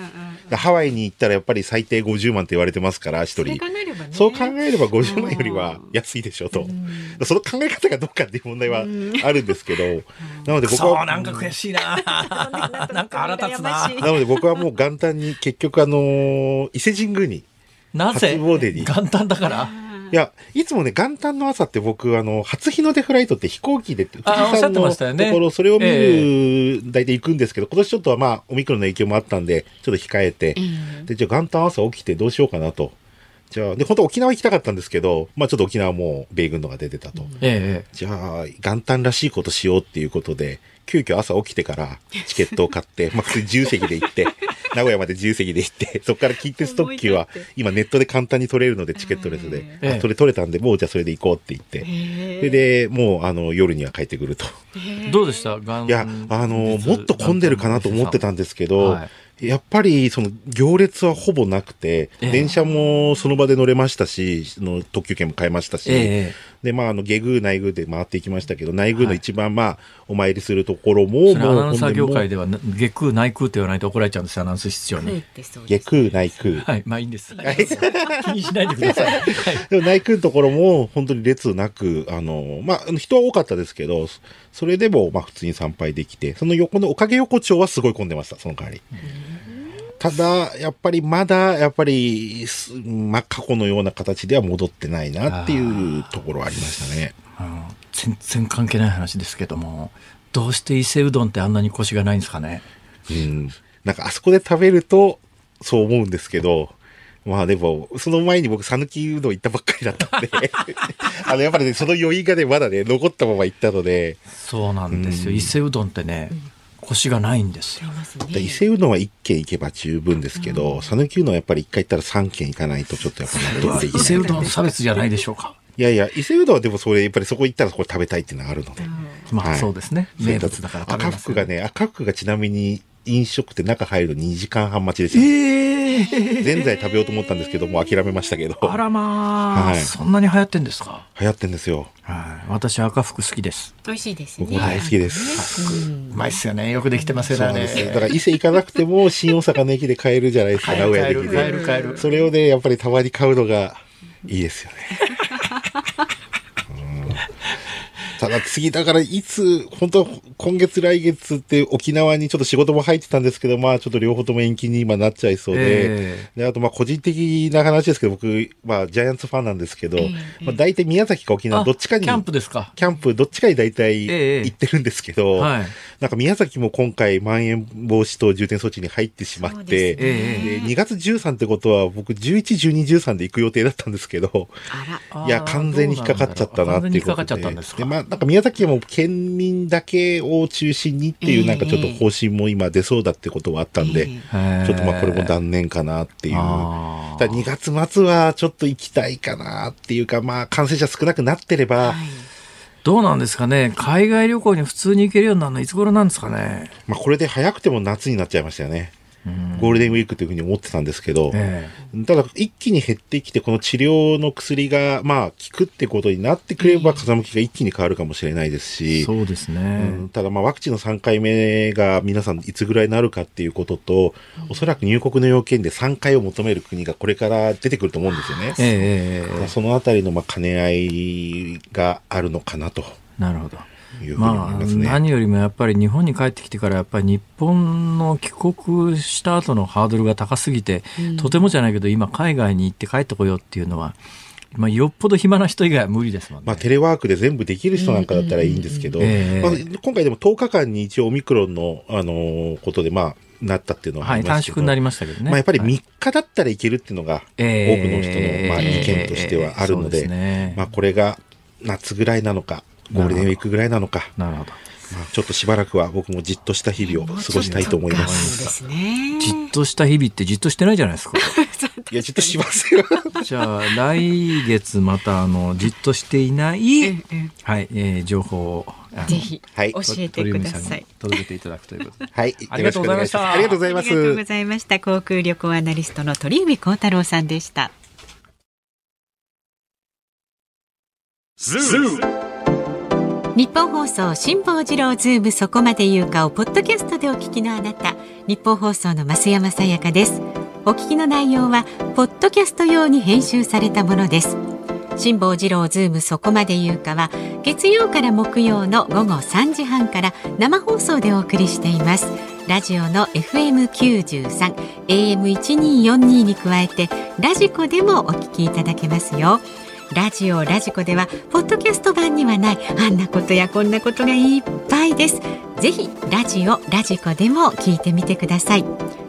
ハワイに行ったらやっぱり最低50万って言われてますから、一人。そう考えれば50万よりは安いでしょうと。その考え方がどうかっていう問題はあるんですけど、なので僕は。そう、なんか悔しいな なんか腹立つななので僕はもう元旦に結局あの伊勢神宮に。なぜ？元旦だから？いや、いつもね、元旦の朝って僕、あの、初日の出フライトって飛行機で、富士山のところ、それを見る、大体行くんですけど、今年ちょっとはまあ、オミクロンの影響もあったんで、ちょっと控えて、で、じゃあ元旦朝起きてどうしようかなと。じゃあ、で、本当沖縄行きたかったんですけど、まあちょっと沖縄も米軍のが出てたと。ええ、じゃあ、元旦らしいことしようっていうことで、急遽朝起きてからチケットを買って、まあ普通に自由席で行って、名古屋まで自由席で行って、そこから近鉄特急は今ネットで簡単に取れるのでチケットレスで、あ、それ取れたんで、もうじゃあそれで行こうって言って、それでもうあの夜には帰ってくると。どうでした？いや、あの、もっと混んでるかなと思ってたんですけど、はいやっぱりその行列はほぼなくて、えー、電車もその場で乗れましたし、の特急券も買えましたし、えー、で、まあ、あの、下宮内宮で回っていきましたけど、内宮の一番、まあ、お参りするところも、もう、アナウンサー業界では、下宮内宮って言わないと怒られちゃうんですアナウンス室長に。下宮内宮。はい、まあいいんです。気にしないでください。はい、でも内宮のところも、本当に列なく、あの、まあ、人は多かったですけど、それでも、まあ、普通に参拝できて、その横のおかげ横丁はすごい混んでました、その代わり。ただ、やっぱりまだ、やっぱり、まあ、過去のような形では戻ってないなっていうところはありましたね。全然関係ない話ですけども、どうして伊勢うどんってあんなにコシがないんですかね？うん。なんかあそこで食べると、そう思うんですけど、まあでも、その前に僕、讃岐うどん行ったばっかりだったんで あの、やっぱりね、その余韻がね、まだね、残ったまま行ったので。そうなんですよ。伊勢うどんってね、腰がないんですよ。伊勢うどんは1軒行けば十分ですけど、讃岐、うどんはやっぱり1回行ったら3軒行かないとちょっとやっぱ納得できない。伊勢うどん差別じゃないでしょうか。いやいや、伊勢うどんはでもそれ、やっぱりそこ行ったらこれ食べたいっていうのがあるので。まあそうですね。名物だから赤福がね、赤福がちなみに飲食店中入るの2時間半待ちですよ。えー、ぜんざい食べようと思ったんですけど、もう諦めましたけど。あらまあ、はい、そんなに流行ってんですか？流行ってんですよ。はい。私赤福好きです。美味しいですね。僕大好きです。うまいっすよね。よくできてますよね。だから伊勢行かなくても新大阪の駅で買えるじゃないですか、名古屋駅で。買える買える。それをね、やっぱりたまに買うのがいいですよね。ただ次、だからいつ、本当今月来月って沖縄にちょっと仕事も入ってたんですけど、まあちょっと両方とも延期に今なっちゃいそうで、えー、であとまあ個人的な話ですけど、僕、まあジャイアンツファンなんですけど、えー、まあ大体宮崎か沖縄どっちかに、キャンプですか？キャンプどっちかに大体行ってるんですけど、えーはい、なんか宮崎も今回まん延防止等重点措置に入ってしまって、で2月13ってことは僕11、12、13で行く予定だったんですけど、いや、完全に引っかかっちゃったなっていうことで。でまあなんか宮崎も県民だけを中心にっていう、なんかちょっと方針も今出そうだってことはあったんで、ちょっとまあこれも断念かなっていう。だ2月末はちょっと行きたいかなっていうか、まあ感染者少なくなってれば、どうなんですかね？海外旅行に普通に行けるようになるのいつ頃なんですかね？まあこれで早くても夏になっちゃいましたよね。ゴールデンウィークというふうに思ってたんですけど、えー、ただ一気に減ってきて、この治療の薬が、まあ、効くってことになってくれば、風向きが一気に変わるかもしれないですし、そうですね。うん、ただ、まあ、ワクチンの3回目が皆さんいつぐらいになるかっていうことと、おそらく入国の要件で3回を求める国がこれから出てくると思うんですよね。えー、そのあたりの、まあ、兼ね合いがあるのかなと。なるほど。まあ、何よりもやっぱり日本に帰ってきてからやっぱり日本の帰国した後のハードルが高すぎて、うん、とてもじゃないけど今海外に行って帰ってこようっていうのはまあ、よっぽど暇な人以外は無理ですもんね。まあ、テレワークで全部できる人なんかだったらいいんですけど、まあ、今回でも10日間に一応オミクロンの、あのー、ことで、まあ、なったっていうのははい、短縮になりましたけどね。まあ、やっぱり3日だったらいけるっていうのが、多くの人の、まあ、意見としてはあるので、ね、まあ、これが夏ぐらいなのか、ゴールデンウィークぐらいなのか。なるほど。まあ、ちょっとしばらくは僕もじっとした日々を過ごしたいと思います。じっとした日々ってじっとしてないじゃないですか。いや、じっとしますよ。じゃあ、来月また、あの、じっとしていない、はい、えー、情報を。ぜひ、はい、教えてください。届けていただくということで。はい、ありがとうございました。ありがとうございます。ありがとうございました。航空旅行アナリストの鳥海高太郎さんでした。ズー日本放送辛坊治郎ズームそこまで言うかをポッドキャストでお聞きのあなた。日本放送の増山さやかです。お聞きの内容はポッドキャスト用に編集されたものです。辛坊治郎ズームそこまで言うかは月曜から木曜の午後3時半から生放送でお送りしています。ラジオの FM93 AM1242 に加えてラジコでもお聞きいただけますよ。ラジオラジコではポッドキャスト版にはないあんなことやこんなことがいっぱいです。ぜひラジオラジコでも聞いてみてください。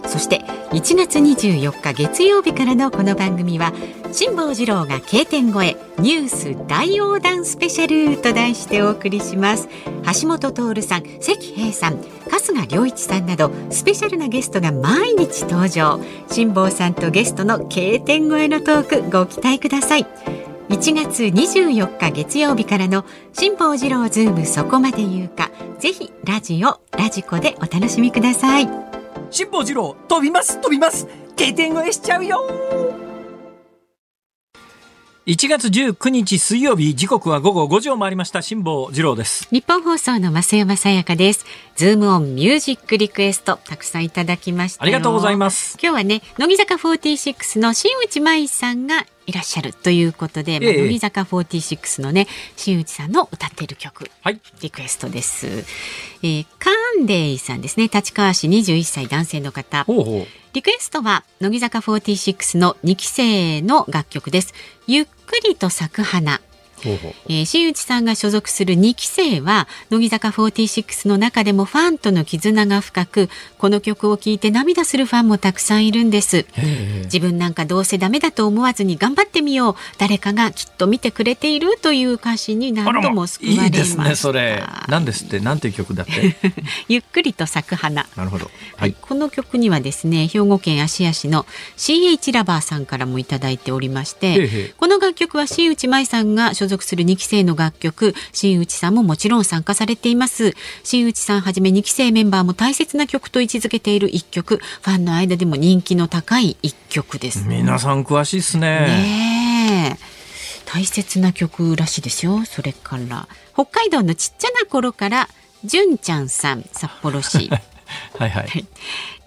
そして1月24日月曜日からのこの番組は辛坊治郎が経典越えニュース大横断スペシャルと題してお送りします。橋本徹さん関平さん春日良一さんなどスペシャルなゲストが毎日登場。辛坊さんとゲストの経典越えのトークご期待ください。1月24日月曜日からの辛坊治郎ズームそこまで言うか。ぜひラジオラジコでお楽しみください。辛坊治郎飛びます飛びます。経典越えしちゃうよ。1月19日水曜日時刻は午後5時を回りました。辛坊治郎です。日本放送の増山さやかです。ズームオンミュージックリクエストたくさんいただきましたありがとうございます。今日はね乃木坂46の新内舞さんがいらっしゃるということで、ええ、まあ、乃木坂46のね新内さんの歌っている曲、はい、リクエストです、えー、カンデイさんですね。立川市21歳男性の方。ほうほう。リクエストは乃木坂46の2期生の楽曲です。ゆっくりと咲く花えー、新内さんが所属する2期生は乃木坂46の中でもファンとの絆が深くこの曲を聴いて涙するファンもたくさんいるんです。自分なんかどうせダメだと思わずに頑張ってみよう誰かがきっと見てくれているという歌詞に何度も救われましいいですねそれ。何ですって何ていう曲だって？ゆっくりと咲く花なるほど、はい、この曲にはですね兵庫県芦屋市の CH ラバーさんからもいただいておりましてこの楽曲は新内舞さんが所所属する2期生の楽曲新内さんももちろん参加されています。新内さんはじめ2期生メンバーも大切な曲と位置づけている一曲。ファンの間でも人気の高い一曲です。皆さん詳しいですね。ね大切な曲らしいですよそれから。北海道のちっちゃな頃から純ちゃんさん札幌市。はい。はい、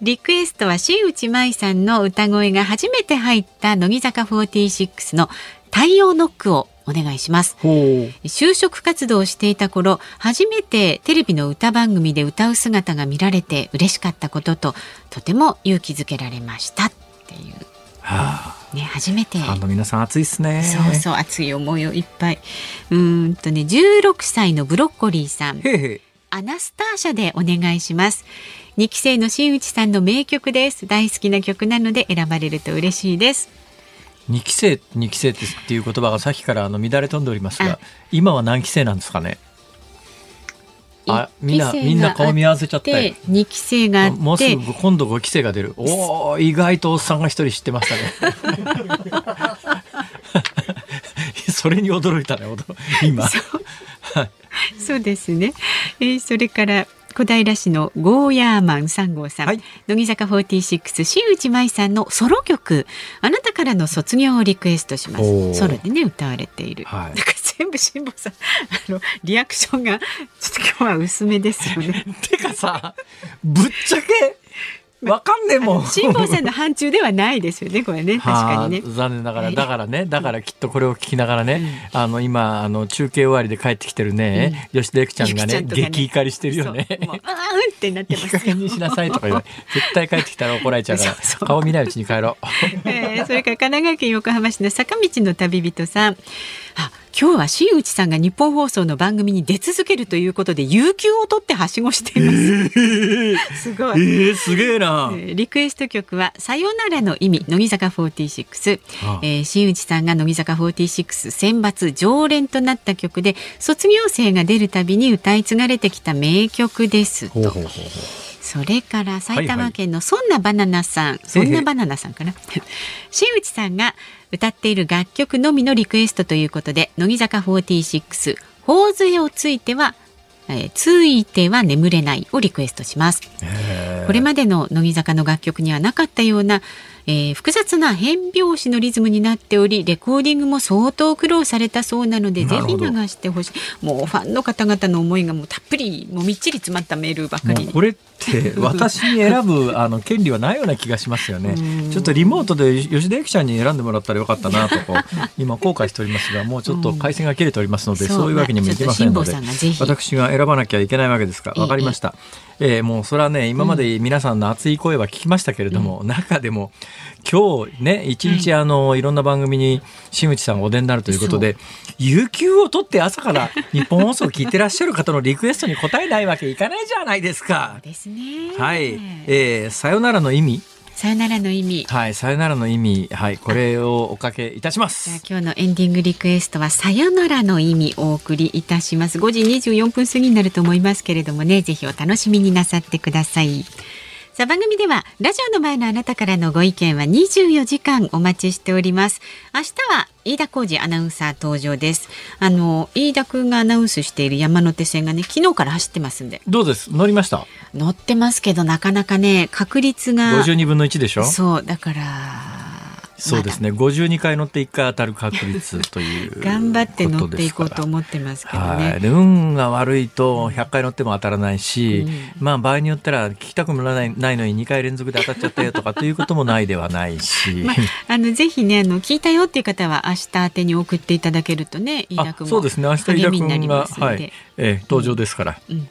リクエストは新内舞さんの歌声が初めて入った乃木坂46の太陽ノックをお願いします。就職活動をしていた頃初めてテレビの歌番組で歌う姿が見られて嬉しかったことととても勇気づけられました。っていう、はあ、ね初めて。ファンの皆さん熱いですね。そうそう熱い思いをいっぱい。うんとね16歳のブロッコリーさん。へへアナスターシャでお願いします。2期生の新内さんの名曲です。大好きな曲なので選ばれると嬉しいです2期生2期生っていう言葉がさっきからあの乱れ飛んでおりますが今は何期生なんですかね？あみんなみんな顔見合わせちゃって。2期生がもうすぐ今度5期生が出る。おお意外とおっさんが一人知ってましたね。それに驚いたね今。そうですね、えー、それから小平市のゴーヤーマン3号さん、はい、乃木坂46新内舞さんのソロ曲。あなたからの卒業をリクエストします。ソロでね歌われている、はい、なんか全部辛坊さんあのリアクションがちょっと今日は薄めですよね。てかさぶっちゃけわかんねえもん。辛坊さんの範疇ではないですよね、これね、確かにね。残念ながら、だからね、だからきっとこれを聞きながらね、あの、今、あの、中継終わりで帰ってきてるね、吉田由紀ちゃんがね、激怒りしてるよね。あーんってなってます。いいにしなさいとか言われ絶対帰ってきたら怒られちゃうから、顔見ないうちに帰ろう。えー、それから神奈川県横浜市の坂道の旅人さん。あ今日は新内さんが日本放送の番組に出続けるということで有給を取ってはしごしています。えー、すごい。えー、すげえな、えー。リクエスト曲はさよならの意味乃木坂46。ああえー、新内さんが乃木坂46選抜常連となった曲で卒業生が出るたびに歌い継がれてきた名曲ですと。それから埼玉県のそんなバナナさん、はいはい、そんなバナナさんかな 新内さんが歌っている楽曲のみのリクエストということで乃木坂46「頬杖をついては」えー、ついては眠れないをリクエストします。これまでの乃木坂の楽曲にはなかったようなえー、複雑な変拍子のリズムになっておりレコーディングも相当苦労されたそうなのでぜひ流してほしい。もうファンの方々の思いがもうたっぷりもうみっちり詰まったメールばかり。これって私に選ぶあの権利はないような気がしますよね。ちょっとリモートで吉田由紀ちゃんに選んでもらったらよかったなと今後悔しておりますがもうちょっと回線が切れておりますので、うん、そういうわけにもいきませんので私が選ばなきゃいけないわけですかわかりました、えー、もうそれはね今まで皆さんの熱い声は聞きましたけれども、うん、中でも今日ね一日あの、いろんな番組に新内さんがお出になるということで有給を取って朝から日本放送を聞いてらっしゃる方のリクエストに答えないわけいかないじゃないですか。ですね。はい、えー、さよならの意味さよならの意味。はい、さよならの意味、はい、これをおかけいたします。今日のエンディングリクエストはさよならの意味お送りいたします。5時24分過ぎになると思いますけれどもね、ぜひお楽しみになさってください。さあ番組ではラジオの前のあなたからのご意見は24時間お待ちしております。明日は飯田浩二アナウンサー登場です。あの飯田君がアナウンスしている山手線がね昨日から走ってますんで。どうです？乗りました？乗ってますけどなかなかね確率が。52分の1でしょ？そうだからそうですね、ま、52回乗って1回当たる確率という頑張って乗っていこうと思ってますけどね、はい、で運が悪いと100回乗っても当たらないし、うん、まあ場合によったら聞きたくもないないのに2回連続で当たっちゃったよとかということもないではないし、まあ、あのぜひねあの聞いたよっていう方は明日宛てに送っていただけるとね飯田君もそうですね。明日飯田君が、はい、えー、登場ですから、うん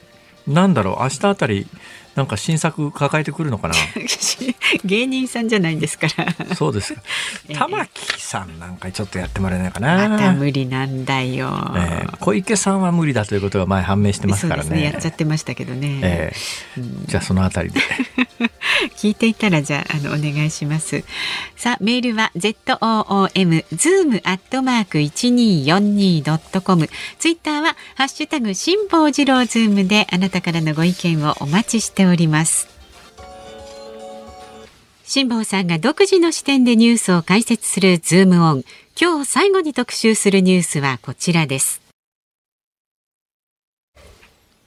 うん、なんだろう明日あたりなんか新作抱えてくるのかな？芸人さんじゃないんですから。そうです 玉木さんなんかちょっとやってもらえないかな。また無理なんだよ、えー、小池さんは無理だということが前判明してますからね、ね、やっちゃってましたけどね、えー、うん、じゃあそのあたりで。聞いていたらじゃああのお願いします。さあメールは ZOOM zoom アットマーク 1242.com ツイッターはハッシュタグ辛坊治郎ズームであなたからのご意見をお待ちしております辛坊さんが独自の視点でニュースを解説するズームオン。今日最後に特集するニュースはこちらです。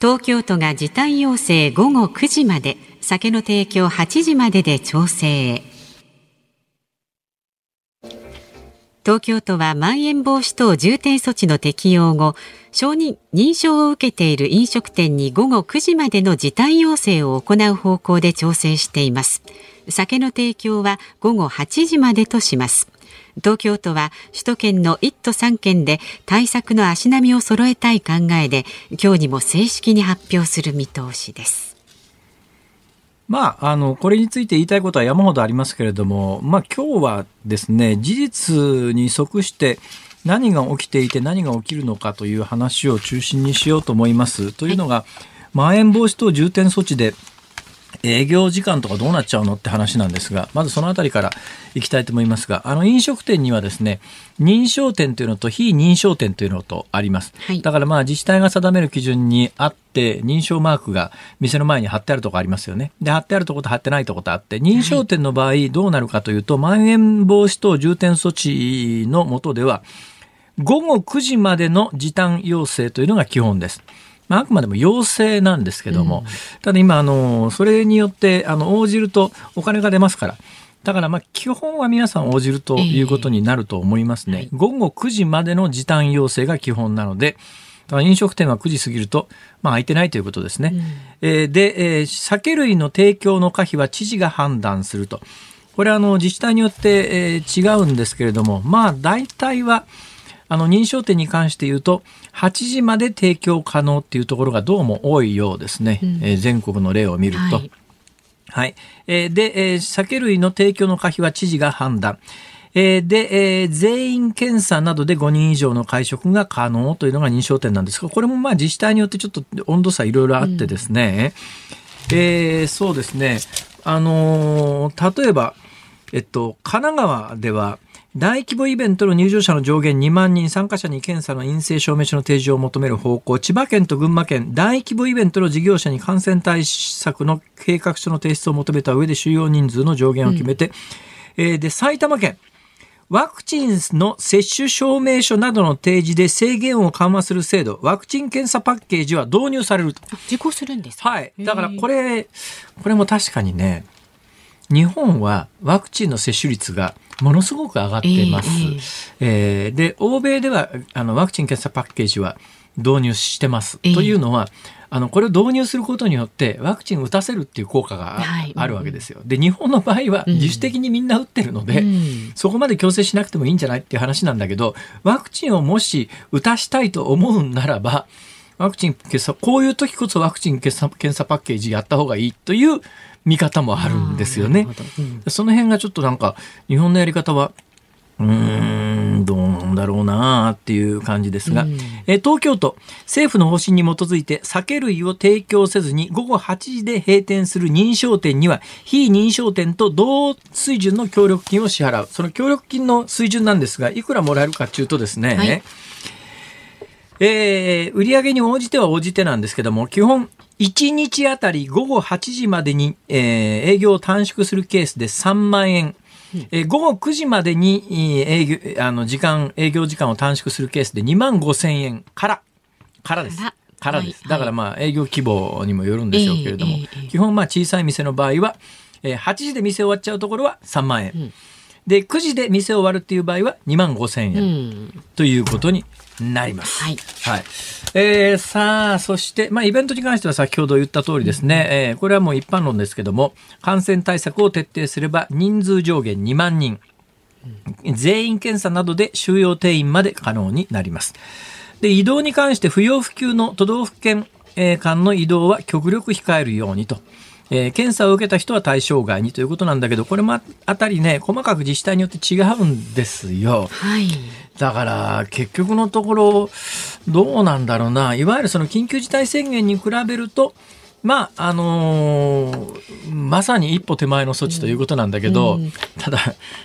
東京都が時短要請午後9時まで酒の提供8時までで調整へ。東京都はまん延防止等重点措置の適用後承認認証を受けている飲食店に午後9時までの時短要請を行う方向で調整しています。酒の提供は午後8時までとします。東京都は首都圏の1都3県で対策の足並みを揃えたい考えで今日にも正式に発表する見通しです。まあ、あの、これについて言いたいことは山ほどありますけれども、まあ今日はですね、事実に即して何が起きていて何が起きるのかという話を中心にしようと思います。というのが、まん延防止等重点措置で営業時間とかどうなっちゃうのって話なんですが、まずそのあたりからいきたいと思いますが、あの飲食店にはですね、認証店というのと非認証店というのとあります。はい、だからまあ自治体が定める基準にあって、認証マークが店の前に貼ってあるとこありますよね。で、貼ってあるとこと貼ってないとことあって、認証店の場合どうなるかというと、まん延防止等重点措置の下では、午後9時までの時短要請というのが基本です。まあ、あくまでも要請なんですけども、うん、ただ今、あの、それによって、あの、応じるとお金が出ますから、だからまあ基本は皆さん応じるということになると思いますね。えー午後9時までの時短要請が基本なので、飲食店は9時過ぎると、まあ、空いてないということですね。うん、えー、で、えー、酒類の提供の可否は知事が判断すると。これはあの自治体によって、えー、違うんですけれども、まあ大体は、あの認証店に関して言うと8時まで提供可能っていうところがどうも多いようですね、うん、えー、全国の例を見ると。はい、はい、えー、で、えー、酒類の提供の可否は知事が判断。えー、で、えー、全員検査などで5人以上の会食が可能というのが認証店なんですが、これもまあ自治体によってちょっと温度差いろいろあってですね、うん、えー、そうですね、あのー、例えば、えっと、神奈川では、大規模イベントの入場者の上限2万人参加者に検査の陰性証明書の提示を求める方向。千葉県と群馬県大規模イベントの事業者に感染対策の計画書の提出を求めた上で収容人数の上限を決めて、うん、えー、で埼玉県。ワクチンの接種証明書などの提示で制限を緩和する制度、ワクチン検査パッケージは導入されると。実行するんですはい。だからこれ、これも確かにね、日本はワクチンの接種率がものすごく上がっています。えー、えー、で、欧米ではあのワクチン検査パッケージは導入してます。というのは、あのこれを導入することによってワクチンを打たせるっていう効果があるわけですよ。で日本の場合は自主的にみんな打ってるので、うん、そこまで強制しなくてもいいんじゃないっていう話なんだけどワクチンをもし打たしたいと思うならばワクチン検査こういう時こそワクチン検査検査パッケージやった方がいいという見方もあるんですよね。うん、その辺がちょっとなんか日本のやり方はうーん、どうなんだろうなっていう感じですが、うん、え東京都、政府の方針に基づいて酒類を提供せずに午後8時で閉店する認証店には、非認証店と同水準の協力金を支払う。その協力金の水準なんですが、いくらもらえるかっていうとですね、はい、えー、売上に応じては応じてなんですけども、基本、1日あたり午後8時までに、えー、営業を短縮するケースで3万円。えー、午後9時までに営業あの時間営業時間を短縮するケースで2万5千円。から。からです。から。です。だからまあ営業規模にもよるんでしょうけれども、基本まあ小さい店の場合は、えー、8時で店終わっちゃうところは3万円。うん。で9時で店を終わるっていう場合は2万5千円。ということになります。はい。はい。えー、さあ、そして、まあ、イベントに関しては先ほど言った通りですね、えー、これはもう一般論ですけども、感染対策を徹底すれば人数上限2万人、全員検査などで収容定員まで可能になります。で、移動に関して不要不急の都道府県間の移動は極力控えるようにと。えー、検査を受けた人は対象外にということなんだけど、これもあたりね、細かく自治体によって違うんですよ。はい。だから、結局のところ、どうなんだろうな。いわゆるその緊急事態宣言に比べると、まあ、あのー、まさに一歩手前の措置ということなんだけど、うん、ただ、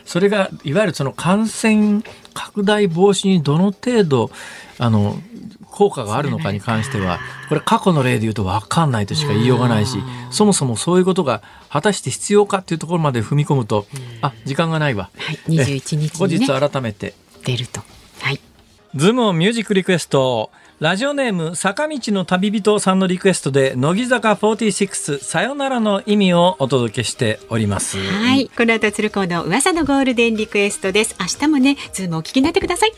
それが、いわゆるその感染拡大防止にどの程度、あの、効果があるのかに関しては、これ過去の例で言うと分かんないとしか言いようがないし、そもそもそういうことが果たして必要かっていうところまで踏み込むと、あ、時間がないわ。はい、21日、ね、後日改めてっていると。はい。ズームミュージックリクエスト。ラジオネーム坂道の旅人さんのリクエストで乃木坂46さよならの意味をお届けしておりますはいこの後鶴光の噂のゴールデンリクエストです明日もねズームお聞きになってください